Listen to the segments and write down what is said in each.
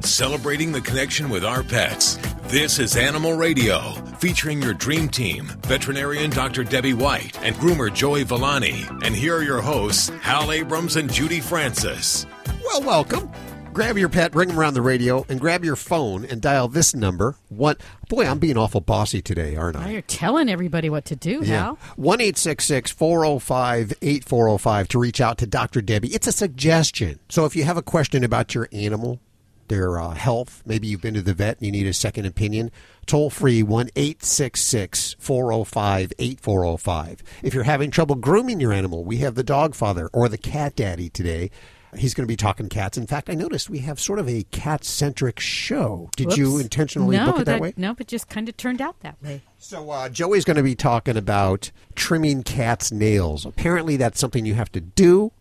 celebrating the connection with our pets. This is Animal Radio, featuring your dream team, veterinarian Dr. Debbie White and groomer Joey Villani. And here are your hosts, Hal Abrams and Judy Francis. Well, welcome. Grab your pet, bring them around the radio, and grab your phone and dial this number. What? Boy, I'm being awful bossy today, aren't I? Now you're telling everybody what to do, Hal. One eight six six four zero five eight four zero five to reach out to Dr. Debbie. It's a suggestion. So if you have a question about your animal, their uh, health, maybe you've been to the vet and you need a second opinion, toll free one eight six six four zero five eight four zero five. If you're having trouble grooming your animal, we have the dog father or the cat daddy today. He's going to be talking cats. In fact, I noticed we have sort of a cat centric show. Did you intentionally no, book it that, way? No, but just kind of turned out that way. So uh, Joey's going to be talking about trimming cats' nails. Apparently, that's something you have to do.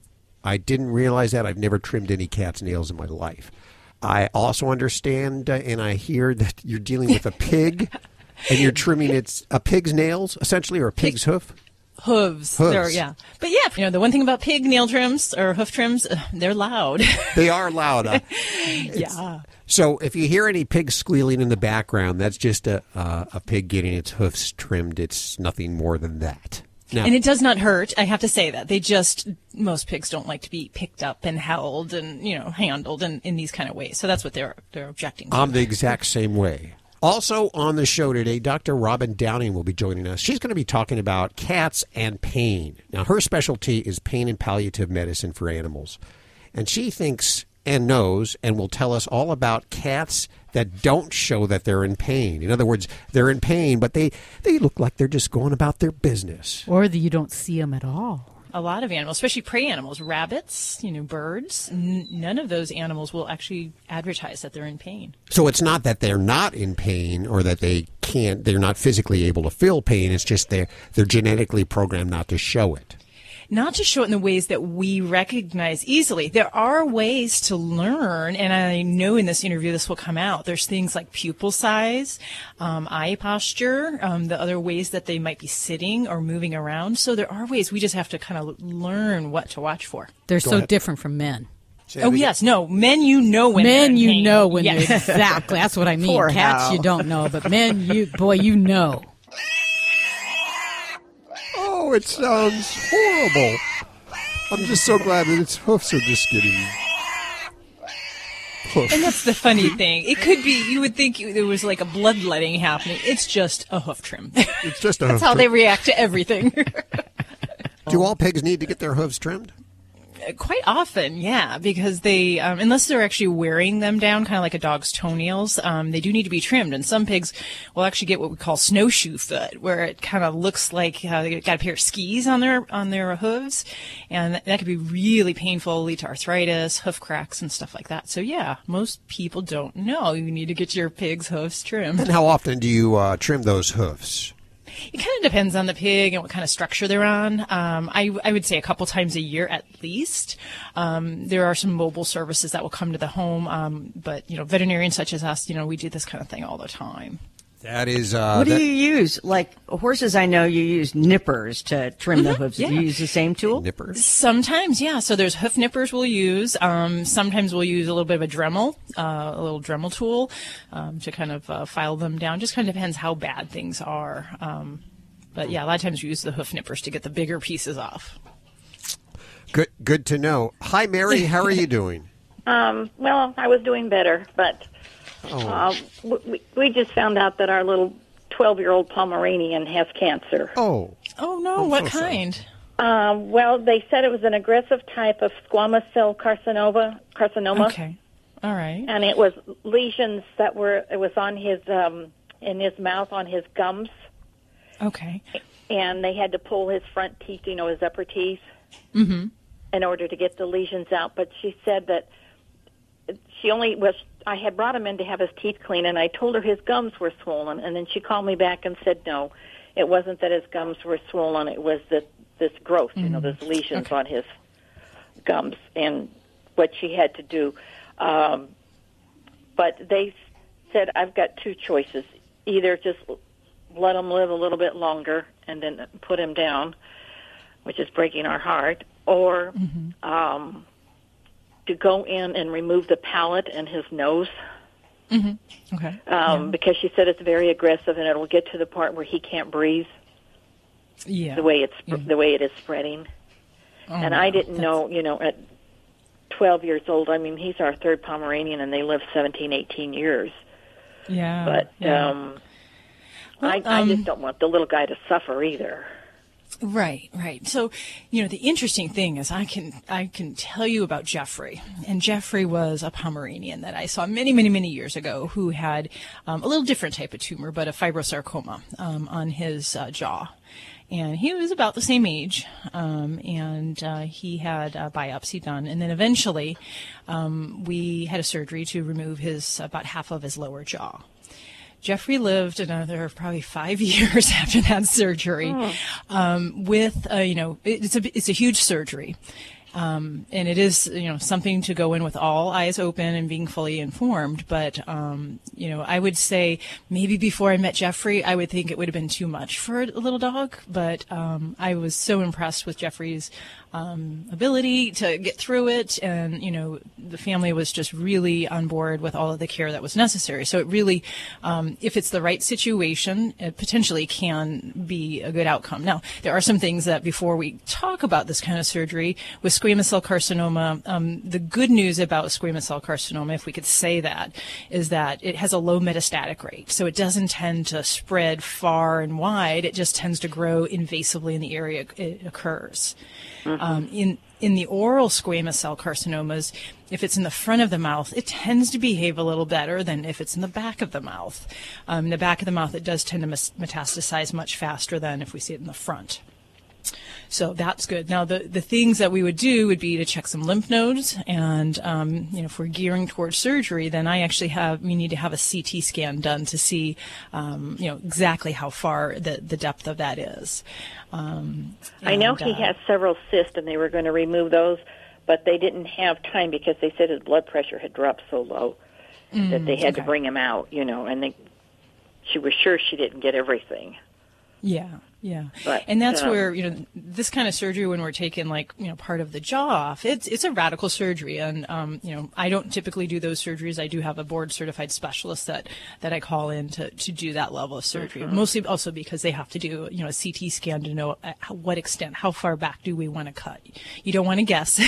I didn't realize that. I've never trimmed any cat's nails in my life. I also understand, uh, and I hear that you're dealing with a pig, and you're trimming its a pig's nails, essentially, or a pig's hoof. hooves. Hooves. They're- yeah. But yeah, you know, the one thing about pig nail trims or hoof trims, uh, they're loud. They are loud. uh, yeah. so if you hear any pigs squealing in the background, that's just a uh, a pig getting its hoofs trimmed. It's nothing more than that. Now, And it does not hurt. I have to say that. They just, most pigs don't like to be picked up and held and, you know, handled in, in these kind of ways. So that's what they're, they're objecting to. I'm the exact same way. Also on the show today, Dr. Robin Downing will be joining us. She's going to be talking about cats and pain. Now, her specialty is pain and palliative medicine for animals. And she thinks and knows and will tell us all about cats that don't show that they're in pain. In other words, they're in pain, but they, they look like they're just going about their business. Or that you don't see them at all. a lot of animals, especially prey animals, rabbits, you know, birds, n- none of those animals will actually advertise that they're in pain. So it's not that they're not in pain or that they can't, they're not physically able to feel pain. It's just they're, they're genetically programmed not to show it. Not to show it in the ways that we recognize easily. There are ways to learn, and I know in this interview this will come out. There's things like pupil size, um, eye posture, um, the other ways that they might be sitting or moving around. So there are ways we just have to kind of learn what to watch for. They're so ahead. different from men. oh yes, no, men you know when men, you pain. know when Yes. they exactly. That's what I mean. Poor Cats, Hal. you don't know, but men, you boy, you know. Oh, it sounds horrible. I'm just so glad that its hoofs are just getting. And that's the funny thing. It could be, you would think there was like a bloodletting happening. It's just a hoof trim. It's just a That's hoof how they react to everything. Do all pigs need to get their hooves trimmed? Quite often, yeah, because they, um, unless they're actually wearing them down, kind of like a dog's toenails, um, they do need to be trimmed. And some pigs will actually get what we call snowshoe foot, where it kind of looks like uh, they got a pair of skis on their on their hooves, and that, could be really painful, lead to arthritis, hoof cracks, and stuff like that. So yeah, most people don't know you need to get your pig's hooves trimmed. And how often do you uh, trim those hoofs? It kind of depends on the pig and what kind of structure they're on. Um, I, I would say a couple times a year at least. Um, there are some mobile services that will come to the home, um, but you know, veterinarians such as us, you know, we do this kind of thing all the time. That is. Uh, What do that- you use? Like horses, I know you use nippers to trim the hooves. Do you use the same tool? nippers? Sometimes, yeah. So there's hoof nippers we'll use. Um, sometimes we'll use a little bit of a Dremel, uh, a little Dremel tool, um, to kind of uh, file them down. Just kind of depends how bad things are. Um, but yeah, a lot of times we use the hoof nippers to get the bigger pieces off. Good. Good to know. Hi, Mary. How are you doing? Um, well, I was doing better, but Oh. uh, we, we just found out that our little 12 year old Pomeranian has cancer. Oh. Oh no, I'm what so sorry. kind? Um, well, they said it was an aggressive type of squamous cell carcinoma, carcinoma, Okay. All right. and it was lesions that were it was on his um, in his mouth, on his gums, Okay. and they had to pull his front teeth, you know, his upper teeth, in order to get the lesions out. But she said that she only was. I had brought him in to have his teeth cleaned, and I told her his gums were swollen, and then she called me back and said no, it wasn't that his gums were swollen. It was that this growth, you know, this lesions on his gums, and what she had to do. Um, but they said I've got two choices: either just let him live a little bit longer and then put him down, which is breaking our heart, or um, to go in and remove the palate and his nose Okay. um, because she said it's very aggressive and it'll get to the part where he can't breathe yeah. the way it's the way it is spreading. Oh, and. I didn't know, you know, at 12 years old. I mean, he's our third Pomeranian, and they live 17, 18 years. Yeah. But yeah. um, Well, I, I um, just don't want the little guy to suffer either. Right, right. So, you know, the interesting thing is I can I can tell you about Jeffrey. And Jeffrey was a Pomeranian that I saw many, many, many years ago who had um, a little different type of tumor, but a fibrosarcoma um, on his uh, jaw. And he was about the same age, um, and uh, he had a biopsy done. And then eventually, um, we had a surgery to remove his about half of his lower jaw. Jeffrey lived another probably five years after that surgery, um, with uh, you know it- it's a it's a huge surgery, um, and it is you know something to go in with all eyes open and being fully informed. But um, you know I would say maybe before I met Jeffrey, I would think it would have been too much for a little dog. But um, I was so impressed with Jeffrey's um, ability to get through it, and you know the family was just really on board with all of the care that was necessary. So it really, um, if it's the right situation, it potentially can be a good outcome. Now there are some things that before we talk about this kind of surgery with squamous cell carcinoma, um, the good news about squamous cell carcinoma, if we could say that, is that it has a low metastatic rate. So it doesn't tend to spread far and wide. It just tends to grow invasively in the area it occurs. Um, in in the oral squamous cell carcinomas, if it's in the front of the mouth, it tends to behave a little better than if it's in the back of the mouth. Um, in the back of the mouth, it does tend to metastasize much faster than if we see it in the front. So that's good. Now, the, the things that we would do would be to check some lymph nodes, and um, you know, if we're gearing towards surgery, then I actually have we need to have a CT scan done to see, um, you know, exactly how far the the depth of that is. Um, I know he uh, has several cysts, and they were going to remove those, but they didn't have time because they said his blood pressure had dropped so low that they had to bring him out. You know, and they, she was sure she didn't get everything. Yeah, yeah. But, and that's um, where, you know, this kind of surgery when we're taking like, you know, part of the jaw off, it's it's a radical surgery and um, you know, I don't typically do those surgeries. I do have a board certified specialist that that I call in to, to do that level of surgery. Mm-hmm. Mostly also because they have to do, you know, a CT scan to know at how, what extent, how far back do we want to cut. You don't want to guess.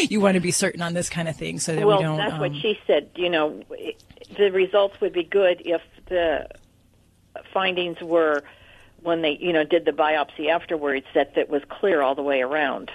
you want to be certain on this kind of thing so that well, we don't Well, that's what um, she said. You know, the results would be good if the findings were when they, you know, did the biopsy afterwards that that was clear all the way around.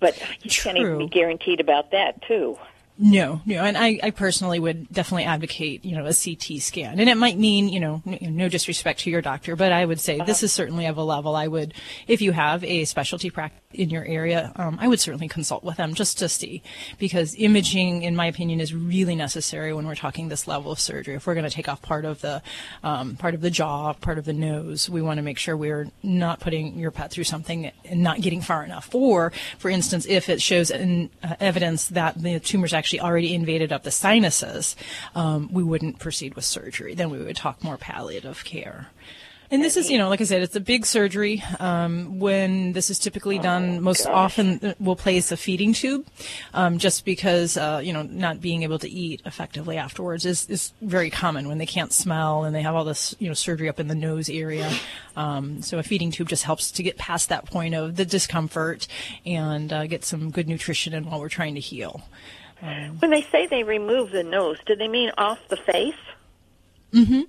But you can't even be guaranteed about that too. No, no, and I, I personally would definitely advocate, you know, a CT scan, and it might mean, you know, n- no disrespect to your doctor, but I would say this is certainly of a level I would, if you have a specialty practice in your area, um, I would certainly consult with them just to see, because imaging, in my opinion, is really necessary when we're talking this level of surgery. If we're going to take off part of the, um, part of the jaw, part of the nose, we want to make sure we're not putting your pet through something and not getting far enough. Or, for instance, if it shows an, uh, evidence that the tumor's actually already invaded up the sinuses, um, we wouldn't proceed with surgery. Then we would talk more palliative care. And this is, you know, like I said, it's a big surgery. Um, when this is typically done, most often uh, we'll place a feeding tube, um, just because, uh, you know, not being able to eat effectively afterwards is, is very common when they can't smell and they have all this, you know, surgery up in the nose area. Um, so a feeding tube just helps to get past that point of the discomfort and uh, get some good nutrition in while we're trying to heal. When they say they remove the nose, do they mean off the face? Mm-hmm.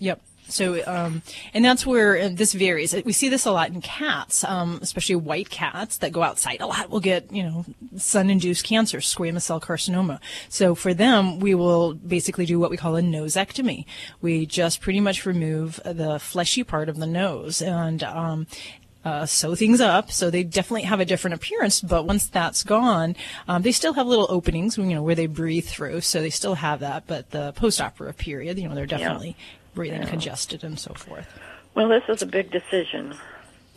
Yep. So, um, and that's where uh, this varies. We see this a lot in cats, um, especially white cats that go outside a lot will get, you know, sun-induced cancer, squamous cell carcinoma. So for them, we will basically do what we call a nosectomy. We just pretty much remove the fleshy part of the nose and, um, uh, sew things up, so they definitely have a different appearance. But once that's gone, um, they still have little openings, you know, where they breathe through. So they still have that. But the post-operative period, you know, they're definitely breathing congested and so forth. Well, this is a big decision.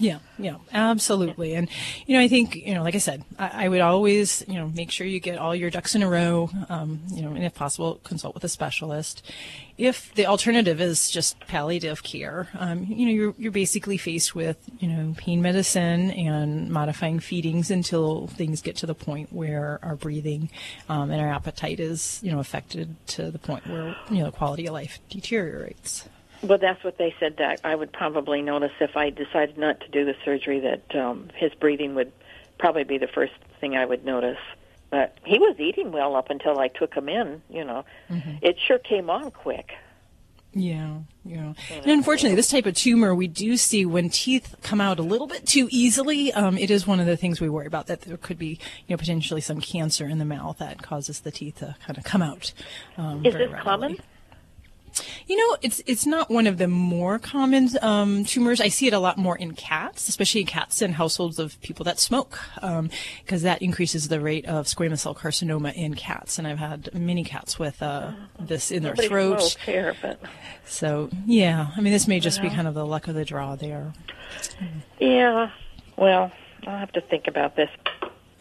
Yeah, yeah, absolutely. And, you know, I think, you know, like I said, I, I would always, you know, make sure you get all your ducks in a row, um, you know, and if possible, consult with a specialist. If the alternative is just palliative care, um, you know, you're, you're basically faced with, you know, pain medicine and modifying feedings until things get to the point where our breathing um, and our appetite is, you know, affected to the point where, you know, quality of life deteriorates. Well, that's what they said that I would probably notice if I decided not to do the surgery that um, his breathing would probably be the first thing I would notice. But he was eating well up until I took him in, you know. Mm-hmm. It sure came on quick. Yeah, yeah. And unfortunately, this type of tumor we do see when teeth come out a little bit too easily. Um, it is one of the things we worry about that there could be, you know, potentially some cancer in the mouth that causes the teeth to kind of come out. Um, is this readily. common? You know, it's it's not one of the more common um, tumors. I see it a lot more in cats, especially in cats in households of people that smoke, because um, that increases the rate of squamous cell carcinoma in cats. And I've had many cats with uh, this in their throat. Here, but so yeah, I mean, this may just be kind of the luck of the draw there. Yeah. Well, I'll have to think about this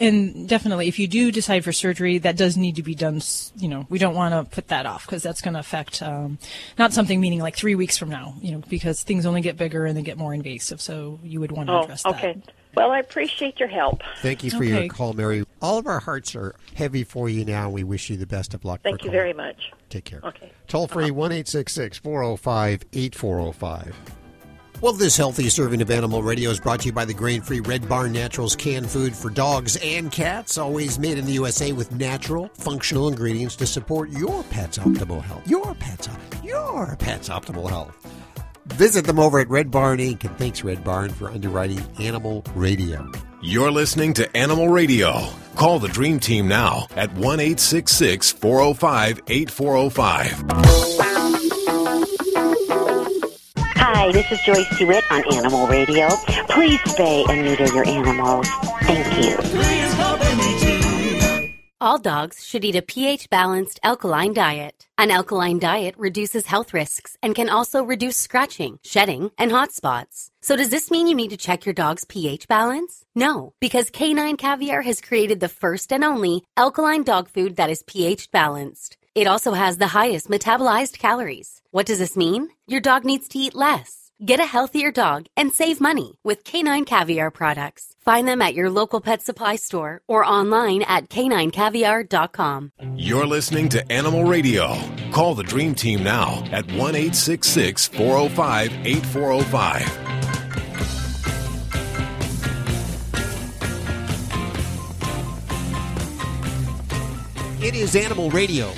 and definitely, if you do decide for surgery, that does need to be done. You know, we don't want to put that off because that's going to affect um, not something meaning like three weeks from now. You know, because things only get bigger and they get more invasive. So you would want to oh, address okay. that. Okay. Well, I appreciate your help. Thank you for okay. your call, Mary. All of our hearts are heavy for you now. We wish you the best of luck. Thank you calling. very much. Take care. Okay. Toll free uh-huh. one eight six six four zero five eight four zero five. Well, this healthy serving of Animal Radio is brought to you by the grain free Red Barn Naturals canned food for dogs and cats, always made in the USA with natural, functional ingredients to support your pet's optimal health. Your pet's, your pet's optimal health. Visit them over at Red Barn Inc. and thanks, Red Barn, for underwriting Animal Radio. You're listening to Animal Radio. Call the Dream Team now at 1 405 8405. Hi, this is Joyce DeWitt on Animal Radio. Please spay and neuter your animals. Thank you. All dogs should eat a pH balanced alkaline diet. An alkaline diet reduces health risks and can also reduce scratching, shedding, and hot spots. So, does this mean you need to check your dog's pH balance? No, because Canine Caviar has created the first and only alkaline dog food that is pH balanced. It also has the highest metabolized calories. What does this mean? Your dog needs to eat less. Get a healthier dog and save money with Canine Caviar products. Find them at your local pet supply store or online at caninecaviar.com. You're listening to Animal Radio. Call the Dream Team now at 1 405 8405. It is Animal Radio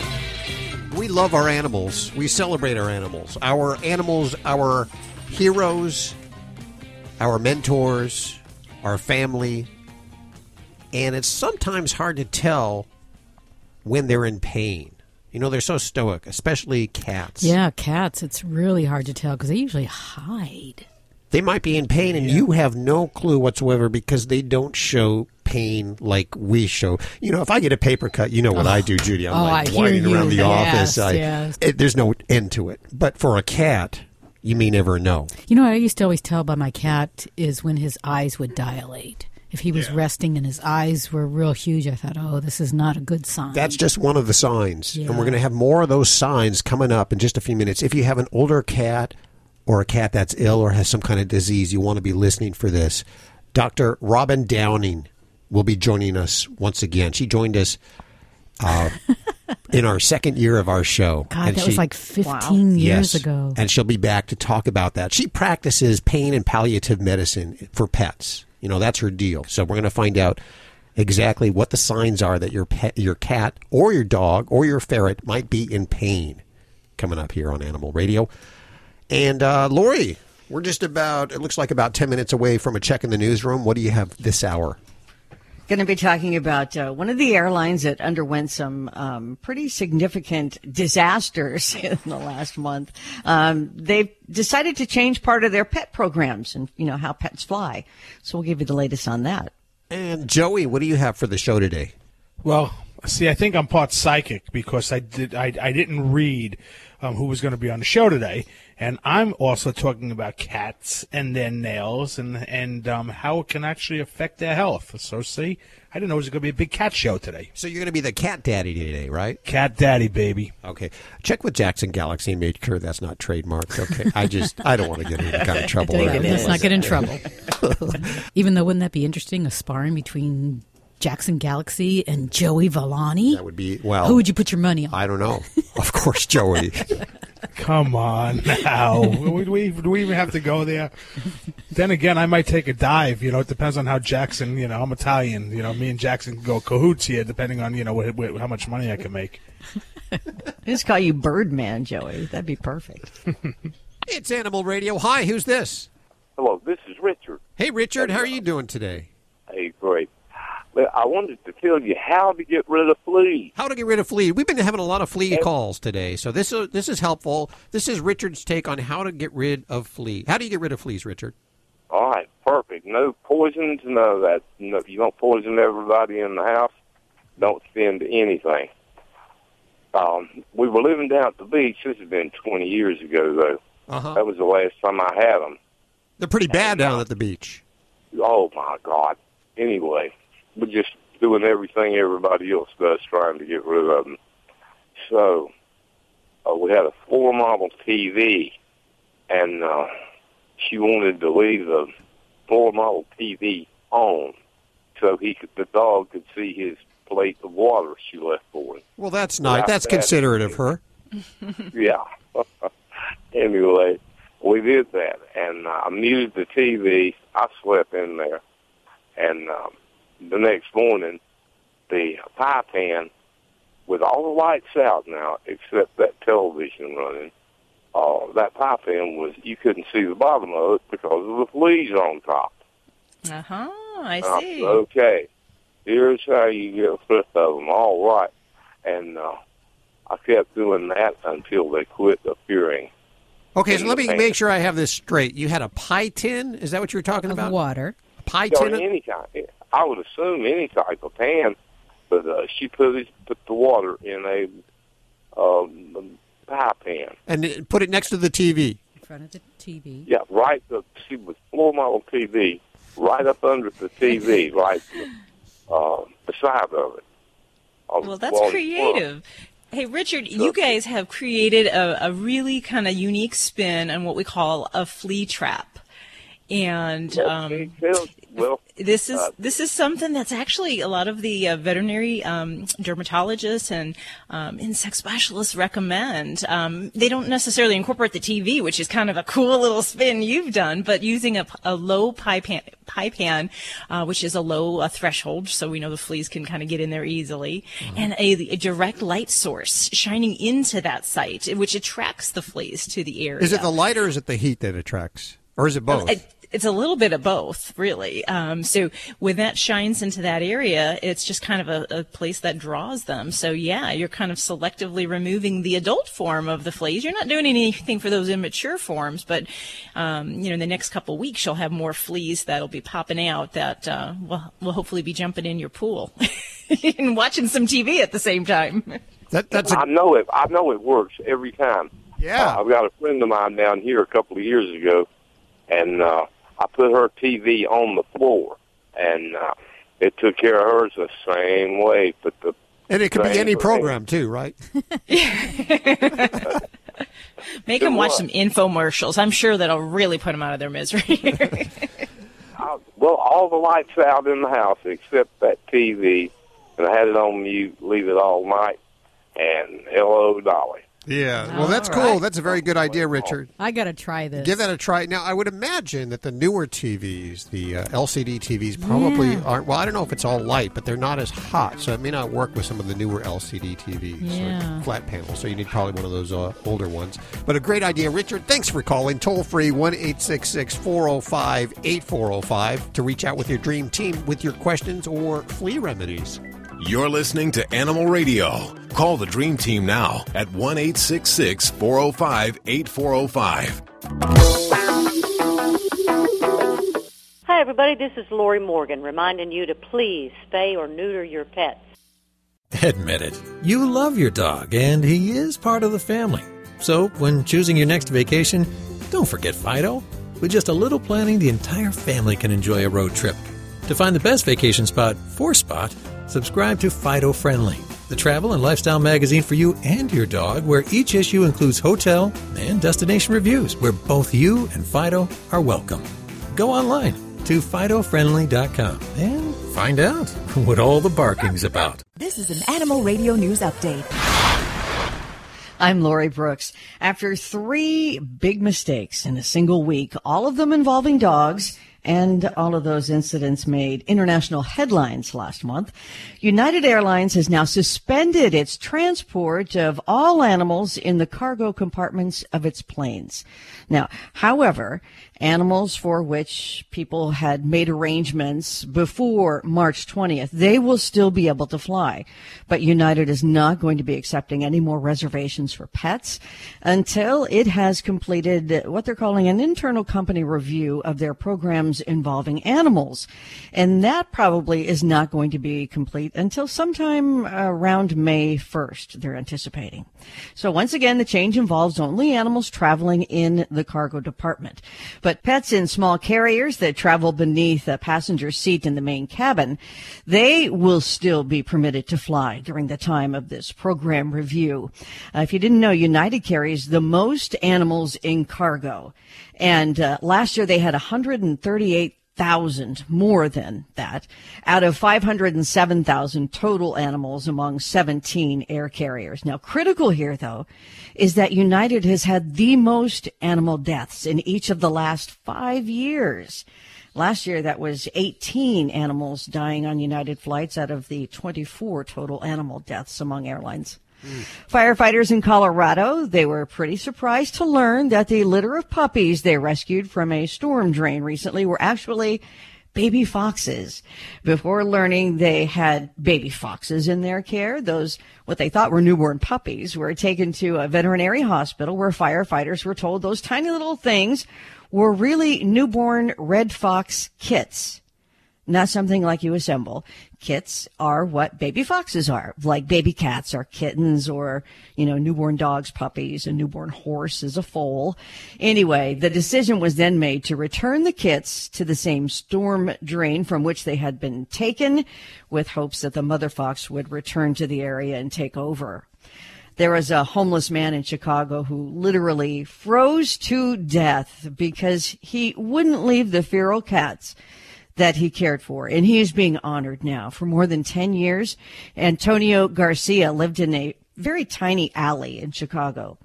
we love our animals. We celebrate our animals. Our animals, our heroes, our mentors, our family. And it's sometimes hard to tell when they're in pain. You know, they're so stoic, especially cats. Yeah, cats. It's really hard to tell because they usually hide. They might be in pain, and yeah. you have no clue whatsoever because they don't show pain like we show. You know, if I get a paper cut, you know what oh. I do, Judy. I'm oh, like I whining around the yes, office. I, yes. it, there's no end to it. But for a cat, you may never know. You know, what I used to always tell by my cat is when his eyes would dilate. If he was yeah. resting and his eyes were real huge, I thought, oh, this is not a good sign. That's just one of the signs. Yeah. And we're going to have more of those signs coming up in just a few minutes. If you have an older cat, or a cat that's ill or has some kind of disease, you want to be listening for this. Dr. Robin Downing will be joining us once again. She joined us uh, in our second year of our show. God, and that she, was like 15 wow. years yes, ago. And she'll be back to talk about that. She practices pain and palliative medicine for pets. You know, that's her deal. So we're going to find out exactly what the signs are that your pet, your cat or your dog or your ferret might be in pain. Coming up here on Animal Radio. And uh, Lori, we're just about, it looks like about 10 minutes away from a check in the newsroom. What do you have this hour? Going to be talking about uh, one of the airlines that underwent some um, pretty significant disasters in the last month. Um, they've decided to change part of their pet programs and, you know, how pets fly. So we'll give you the latest on that. And Joey, what do you have for the show today? Well, See, I think I'm part psychic because I did I, I didn't read um, who was going to be on the show today, and I'm also talking about cats and their nails and and um, how it can actually affect their health. So, see, I didn't know it was going to be a big cat show today. So you're going to be the cat daddy today, right? Cat daddy, baby. Okay. Check with Jackson Galaxy and make sure that's not trademarked. Okay. I just I don't want to get in any kind of trouble. Dang or it, anything Let's not get in trouble. Even though, wouldn't that be interesting? A sparring between Jackson Galaxy and Joey Villani? That would be well. Who would you put your money on? I don't know. Of course, Joey. Come on now. do, we, do we even have to go there? Then again, I might take a dive. You know, it depends on how Jackson. You know, I'm Italian. You know, me and Jackson go cahoots here, depending on you know what, what, how much money I can make. Just call you Birdman, Joey. That'd be perfect. it's Animal Radio. Hi, who's this? Hello, this is Richard. Hey, Richard. How are you doing today? Hey, great. Well, I wanted to tell you how to get rid of fleas. How to get rid of fleas? We've been having a lot of flea calls today, so this is this is helpful. This is Richard's take on how to get rid of fleas. How do you get rid of fleas, Richard? All right, perfect. No poisons, no that. No, you don't poison everybody in the house. Don't spend anything. Um, we were living down at the beach. This has been 20 years ago, though. Uh-huh. That was the last time I had them. They're pretty bad down at the beach. Oh my God! Anyway, we're just doing everything everybody else does, trying to get rid of them. So uh, we had a four model TV, and uh, she wanted to leave the four model TV on, so he could, the dog could see his plate of water she left for him. Well, that's nice. That's considerate of her. yeah. anyway, we did that, and uh, I muted the TV. I slept in there, and um, the next morning, the pie pan, with all the lights out now except that television running, uh, that pie pan was you couldn't see the bottom of it because of the fleas on top. Uh huh. I Uh, see. okay, here's how you get rid of them. All right, and uh, I kept doing that until they quit appearing. Okay, so let me pan. make sure I have this straight. You had a pie tin? Is that what you were talking Of about? water. A pie Or tin? any kind. I would assume any type of pan, but uh, she put it, put the water in a um, pie pan. And it- put it next to the TV. In front of the TV. Yeah, right. The, she was floor model TV, right up under the TV, right uh, beside of it. Well, that's on front. creative. Hey, Richard, you guys have created a, a really kind of unique spin on what we call a flea trap. And um, Well, well, this is uh, this is something that's actually a lot of the uh, veterinary um, dermatologists and um, insect specialists recommend. Um, they don't necessarily incorporate the TV, which is kind of a cool little spin you've done, but using a, a low pie pan, pie pan uh, which is a low uh, threshold, so we know the fleas can kind of get in there easily, and a, a direct light source shining into that site, which attracts the fleas to the area. Is it the light or is it the heat that attracts? Or is it both? It- it's a little bit of both, really. Um, so when that shines into that area, it's just kind of a, a place that draws them. So yeah, you're kind of selectively removing the adult form of the fleas. You're not doing anything for those immature forms, but um, you know, in the next couple of weeks, you'll have more fleas that'll be popping out that uh, will will hopefully be jumping in your pool and watching some TV at the same time. That, that's I a, know it. I know it works every time. Yeah. Uh, I've got a friend of mine down here a couple of years ago, and uh, I put her TV on the floor, and uh, it took care of hers the same way. But the and it could be any way. program too, right? Make Good them watch luck. some infomercials. I'm sure that'll really put them out of their misery. I, well, all the lights out in the house except that TV, and I had it on mute, leave it all night, and hello, Dolly. Yeah. Well, that's All cool. right. That's a very good idea, Richard. I got to try this. Give that a try. Now, I would imagine that the newer TVs, the uh, LCD TVs, probably Yeah. aren't. Well, I don't know if it's all light, but they're not as hot, so it may not work with some of the newer LCD TVs, Yeah. or flat panels. So you need probably one of those uh, older ones. But a great idea, Richard. Thanks for calling. Toll free one eight six six four zero five eight four zero five to reach out with your dream team with your questions or flea remedies. You're listening to Animal Radio. Call the Dream Team now at 1 405 8405. Hi, everybody. This is Lori Morgan reminding you to please spay or neuter your pets. Admit it. You love your dog, and he is part of the family. So, when choosing your next vacation, don't forget Fido. With just a little planning, the entire family can enjoy a road trip. To find the best vacation spot for Spot, subscribe to Fido Friendly, the travel and lifestyle magazine for you and your dog, where each issue includes hotel and destination reviews, where both you and Fido are welcome. Go online to FidoFriendly.com and find out what all the barking's about. This is an Animal Radio News Update. I'm Lori Brooks. After three big mistakes in a single week, all of them involving dogs, and all of those incidents made international headlines last month. United Airlines has now suspended its transport of all animals in the cargo compartments of its planes. Now, however, animals for which people had made arrangements before March 20th, they will still be able to fly. But United is not going to be accepting any more reservations for pets until it has completed what they're calling an internal company review of their programs involving animals. And that probably is not going to be complete until sometime around May 1st, they're anticipating. So once again, the change involves only animals traveling in the cargo department. But pets in small carriers that travel beneath a passenger seat in the main cabin, they will still be permitted to fly during the time of this program review. Uh, if you didn't know, United carries the most animals in cargo. And uh, last year they had 138 thousand more than that out of 507,000 total animals among 17 air carriers. Now critical here though is that United has had the most animal deaths in each of the last 5 years. Last year that was 18 animals dying on United flights out of the 24 total animal deaths among airlines. Firefighters in Colorado, they were pretty surprised to learn that the litter of puppies they rescued from a storm drain recently were actually baby foxes. Before learning they had baby foxes in their care, those what they thought were newborn puppies were taken to a veterinary hospital where firefighters were told those tiny little things were really newborn red fox kits not something like you assemble. Kits are what baby foxes are, like baby cats are kittens or, you know, newborn dogs, puppies, a newborn horse is a foal. Anyway, the decision was then made to return the kits to the same storm drain from which they had been taken with hopes that the mother fox would return to the area and take over. There was a homeless man in Chicago who literally froze to death because he wouldn't leave the feral cats that he cared for. And he is being honored now for more than 10 years. Antonio Garcia lived in a very tiny alley in Chicago.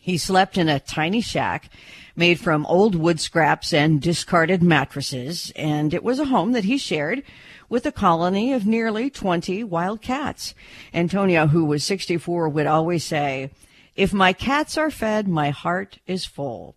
He slept in a tiny shack made from old wood scraps and discarded mattresses, and it was a home that he shared with a colony of nearly 20 wild cats. Antonio, who was 64, would always say, If my cats are fed, my heart is full.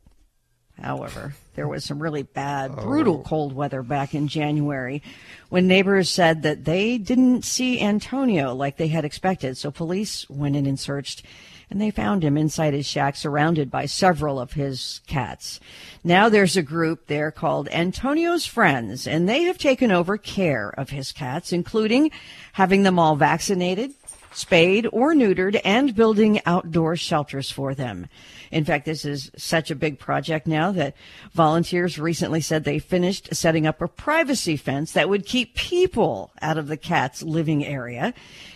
However, there was some really bad, oh. brutal Oh. cold weather back in January when neighbors said that they didn't see Antonio like they had expected. So police went in and searched and they found him inside his shack surrounded by several of his cats. Now there's a group there called Antonio's Friends and they have taken over care of his cats, including having them all vaccinated, spayed or neutered and building outdoor shelters for them. In fact, this is such a big project now that volunteers recently said they finished setting up a privacy fence that would keep people out of the cat's living area.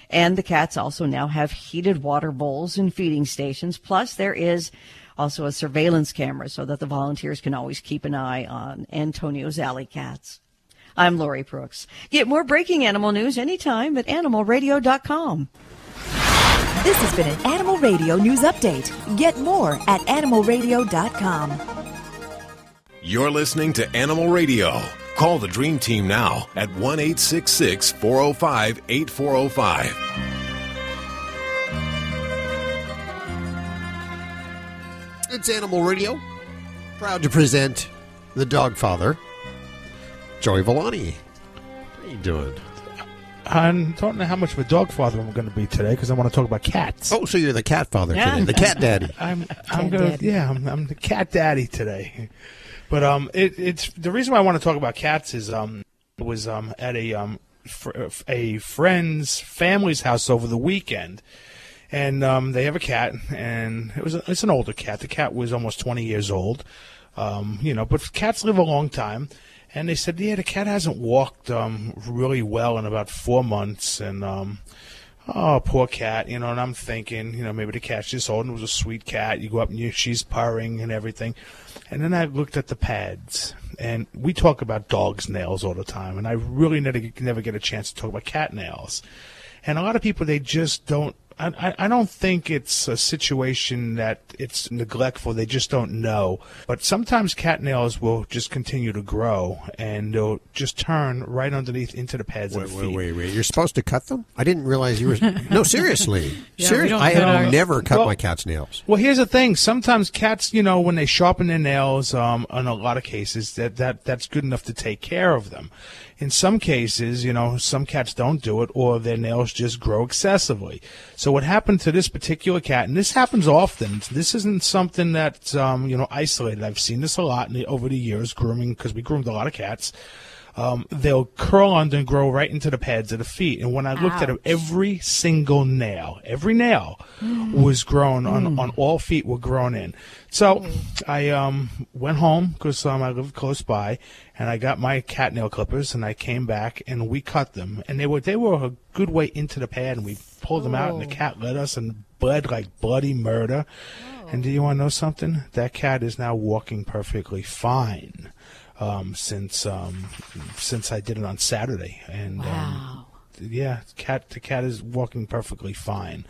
And the cats also now have heated water bowls and feeding stations. Plus, there is also a surveillance camera so that the volunteers can always keep an eye on Antonio's alley cats. I'm Lori Brooks. Get more breaking animal news anytime at animalradio.com. This has been an Animal Radio News Update. Get more at animalradio.com. You're listening to Animal Radio. Call the Dream Team now at 1 866 405 8405. It's Animal Radio. Proud to present the dog father, Joey Villani. How you doing? I don't know how much of a dog father I'm going to be today because I want to talk about cats. Oh, so you're the cat father Yeah. today, the cat daddy. I'm, I'm gonna, yeah, I'm, I'm the cat daddy today. But um, it, it's the reason why I want to talk about cats is um, was um at a um fr- a friend's family's house over the weekend, and um, they have a cat, and it was a, it's an older cat. The cat was almost 20 years old, um, you know, but cats live a long time. And they said, yeah, the cat hasn't walked um, really well in about four months, and um, oh, poor cat, you know. And I'm thinking, you know, maybe the just old it was a sweet cat. You go up and you, she's purring and everything. And then I looked at the pads, and we talk about dogs' nails all the time, and I really never, never get a chance to talk about cat nails. And a lot of people, they just don't. I, I- I don't think it's a situation that it's neglectful. They just don't know. But sometimes cat nails will just continue to grow, and they'll just turn right underneath into the pads Wait, of the feet. wait, wait. wait. You're supposed to cut them? I didn't realize you were. No, seriously. Yeah, seriously. I have our- never cut Well- my cat's nails. Well, here's the thing. Sometimes cats, you know, when they sharpen their nails, um, in a lot of cases, that, that that's good enough to take care of them. In some cases, you know, some cats don't do it, or their nails just grow excessively. So what happened to this particular cat, and this happens often. This isn't something that's um, you know isolated. I've seen this a lot in the, over the years grooming because we groomed a lot of cats. Um, they'll curl under and grow right into the pads of the feet. And when I looked at them, every single nail, every nail was grown on, on all feet were grown in. So I um, went home because um, I live close by, and I got my cat nail clippers, and I came back and we cut them, and they were they were a good way into the pad, and we pulled them out, and the cat let us and bled like bloody murder. And do you want to know something? That cat is now walking perfectly fine um, since um, since I did it on Saturday, and um, yeah, cat the cat is walking perfectly fine.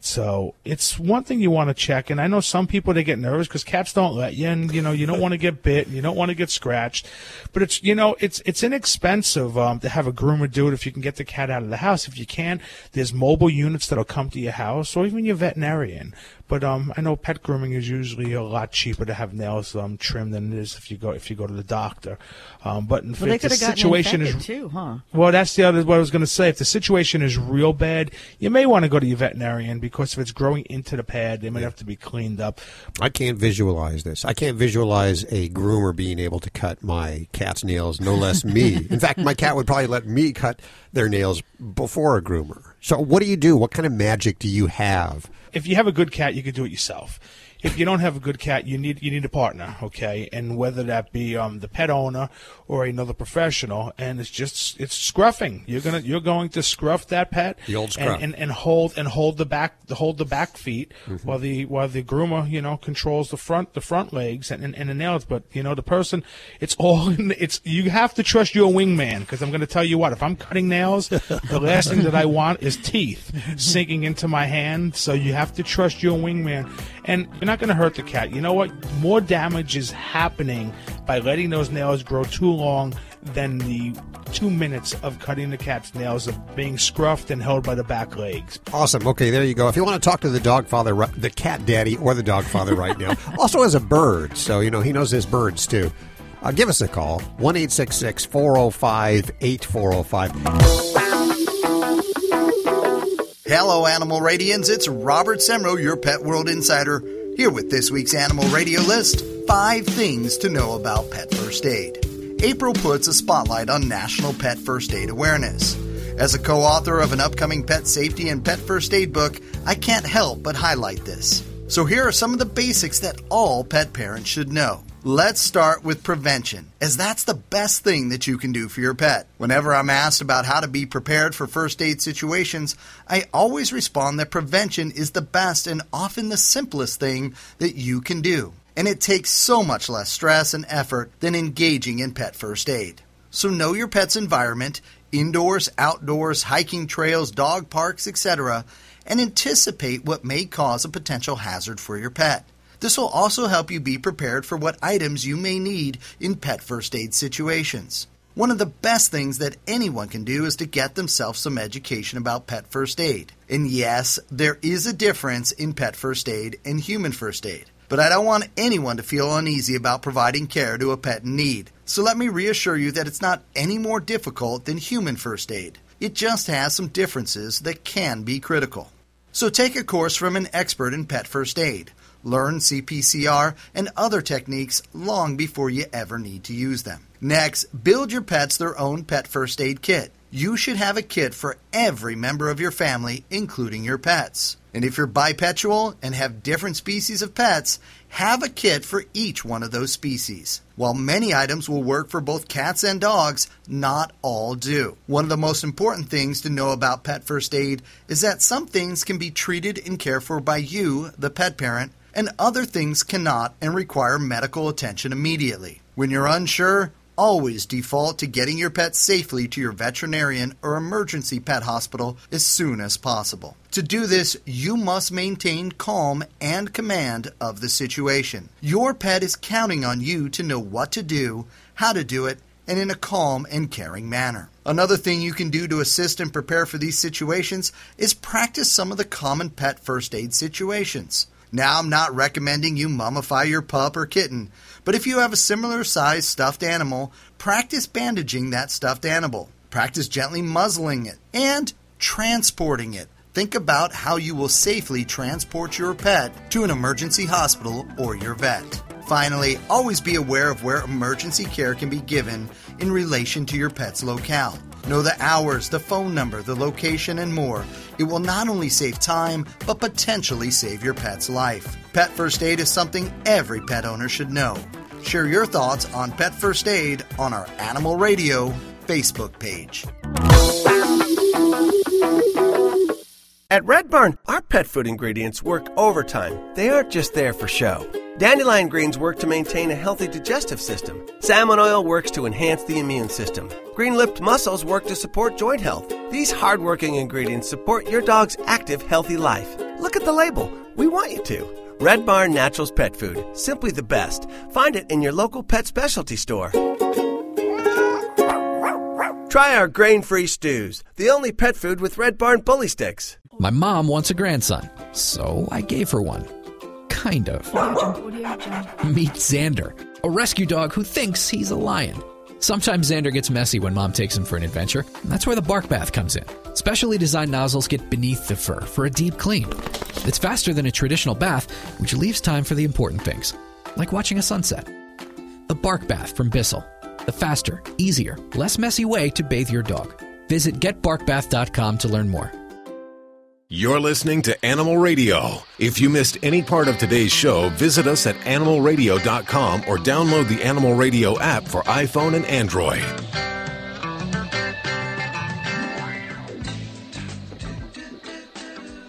So it's one thing you want to check, and I know some people they get nervous because cats don't let you, and you know you don't want to get bit, and you don't want to get scratched, but it's you know it's it's inexpensive um, to have a groomer do it if you can get the cat out of the house. If you can, there's mobile units that'll come to your house, or even your veterinarian. But um, I know pet grooming is usually a lot cheaper to have nails um, trimmed than it is if you go if you go to the doctor. Um, but if Well, they the could have gotten situation is too, huh? well, that's the other what I was going to say. If the situation is real bad, you may want to go to your veterinarian because if it's growing into the pad, they might have to be cleaned up. I can't visualize this. I can't visualize a groomer being able to cut my cat's nails, no less me. In fact, my cat would probably let me cut their nails before a groomer. So, what do you do? What kind of magic do you have? If you have a good cat, you could do it yourself. If you don't have a good cat, you need you need a partner, okay? And whether that be um, the pet owner or another professional, and it's just it's scruffing. You're gonna you're going to scruff that pet, The old and- scruff. and, and hold and hold the back the hold the back feet Mm-hmm. while the while the groomer you know controls the front the front legs and, and, and the nails. But you know the person, it's all it's you have to trust your wingman because I'm going to tell you what if I'm cutting nails, the last thing that I want is teeth sinking into my hand. So you have to trust your wingman, and you're not going to hurt the cat. You know what? More damage is happening by letting those nails grow too long than the two minutes of cutting the cat's nails of being scruffed and held by the back legs. Awesome. Okay, there you go. If you want to talk to the dog father, the cat daddy, or the dog father right now, also has a bird, so you know he knows his birds too. Uh, give us a call one eight six six four zero five eight four zero five. 405 8405. Hello, Animal Radians. It's Robert Semrow, your Pet World Insider, here with this week's Animal Radio list Five Things to Know About Pet First Aid. April puts a spotlight on National Pet First Aid Awareness. As a co author of an upcoming pet safety and pet first aid book, I can't help but highlight this. So, here are some of the basics that all pet parents should know. Let's start with prevention, as that's the best thing that you can do for your pet. Whenever I'm asked about how to be prepared for first aid situations, I always respond that prevention is the best and often the simplest thing that you can do. And it takes so much less stress and effort than engaging in pet first aid. So know your pet's environment, indoors, outdoors, hiking trails, dog parks, etc., and anticipate what may cause a potential hazard for your pet. This will also help you be prepared for what items you may need in pet first aid situations. One of the best things that anyone can do is to get themselves some education about pet first aid. And yes, there is a difference in pet first aid and human first aid. But I don't want anyone to feel uneasy about providing care to a pet in need. So let me reassure you that it's not any more difficult than human first aid. It just has some differences that can be critical. So take a course from an expert in pet first aid. Learn CPCR and other techniques long before you ever need to use them. Next, build your pets their own pet first aid kit. you should have a kit for every member of your family, including your pets. And if you're bipedal and have different species of pets, have a kit for each one of those species. While many items will work for both cats and dogs, not all do. One of the most important things to know about pet first aid is that some things can be treated and cared for by you, the pet parent, and other things cannot and require medical attention immediately. When you're unsure, always default to getting your pet safely to your veterinarian or emergency pet hospital as soon as possible. To do this, you must maintain calm and command of the situation. Your pet is counting on you to know what to do, how to do it, and in a calm and caring manner. Another thing you can do to assist and prepare for these situations is practice some of the common pet first aid situations. Now, I'm not recommending you mummify your pup or kitten, but if you have a similar sized stuffed animal, practice bandaging that stuffed animal. Practice gently muzzling it and transporting it. Think about how you will safely transport your pet to an emergency hospital or your vet. Finally, always be aware of where emergency care can be given in relation to your pet's locale. Know the hours, the phone number, the location, and more. It will not only save time, but potentially save your pet's life. Pet First Aid is something every pet owner should know. Share your thoughts on Pet First Aid on our Animal Radio Facebook page. At Red Barn, our pet food ingredients work overtime. They aren't just there for show. Dandelion greens work to maintain a healthy digestive system. Salmon oil works to enhance the immune system. Green lipped mussels work to support joint health. These hardworking ingredients support your dog's active, healthy life. Look at the label. We want you to. Red Barn Naturals Pet Food. Simply the best. Find it in your local pet specialty store. Try our grain free stews, the only pet food with Red Barn bully sticks. My mom wants a grandson, so I gave her one. Kind of. Meet Xander, a rescue dog who thinks he's a lion. Sometimes Xander gets messy when mom takes him for an adventure. That's where the bark bath comes in. Specially designed nozzles get beneath the fur for a deep clean. It's faster than a traditional bath, which leaves time for the important things, like watching a sunset. The bark bath from Bissell. The faster, easier, less messy way to bathe your dog. Visit getbarkbath.com to learn more. You're listening to Animal Radio. If you missed any part of today's show, visit us at animalradio.com or download the Animal Radio app for iPhone and Android.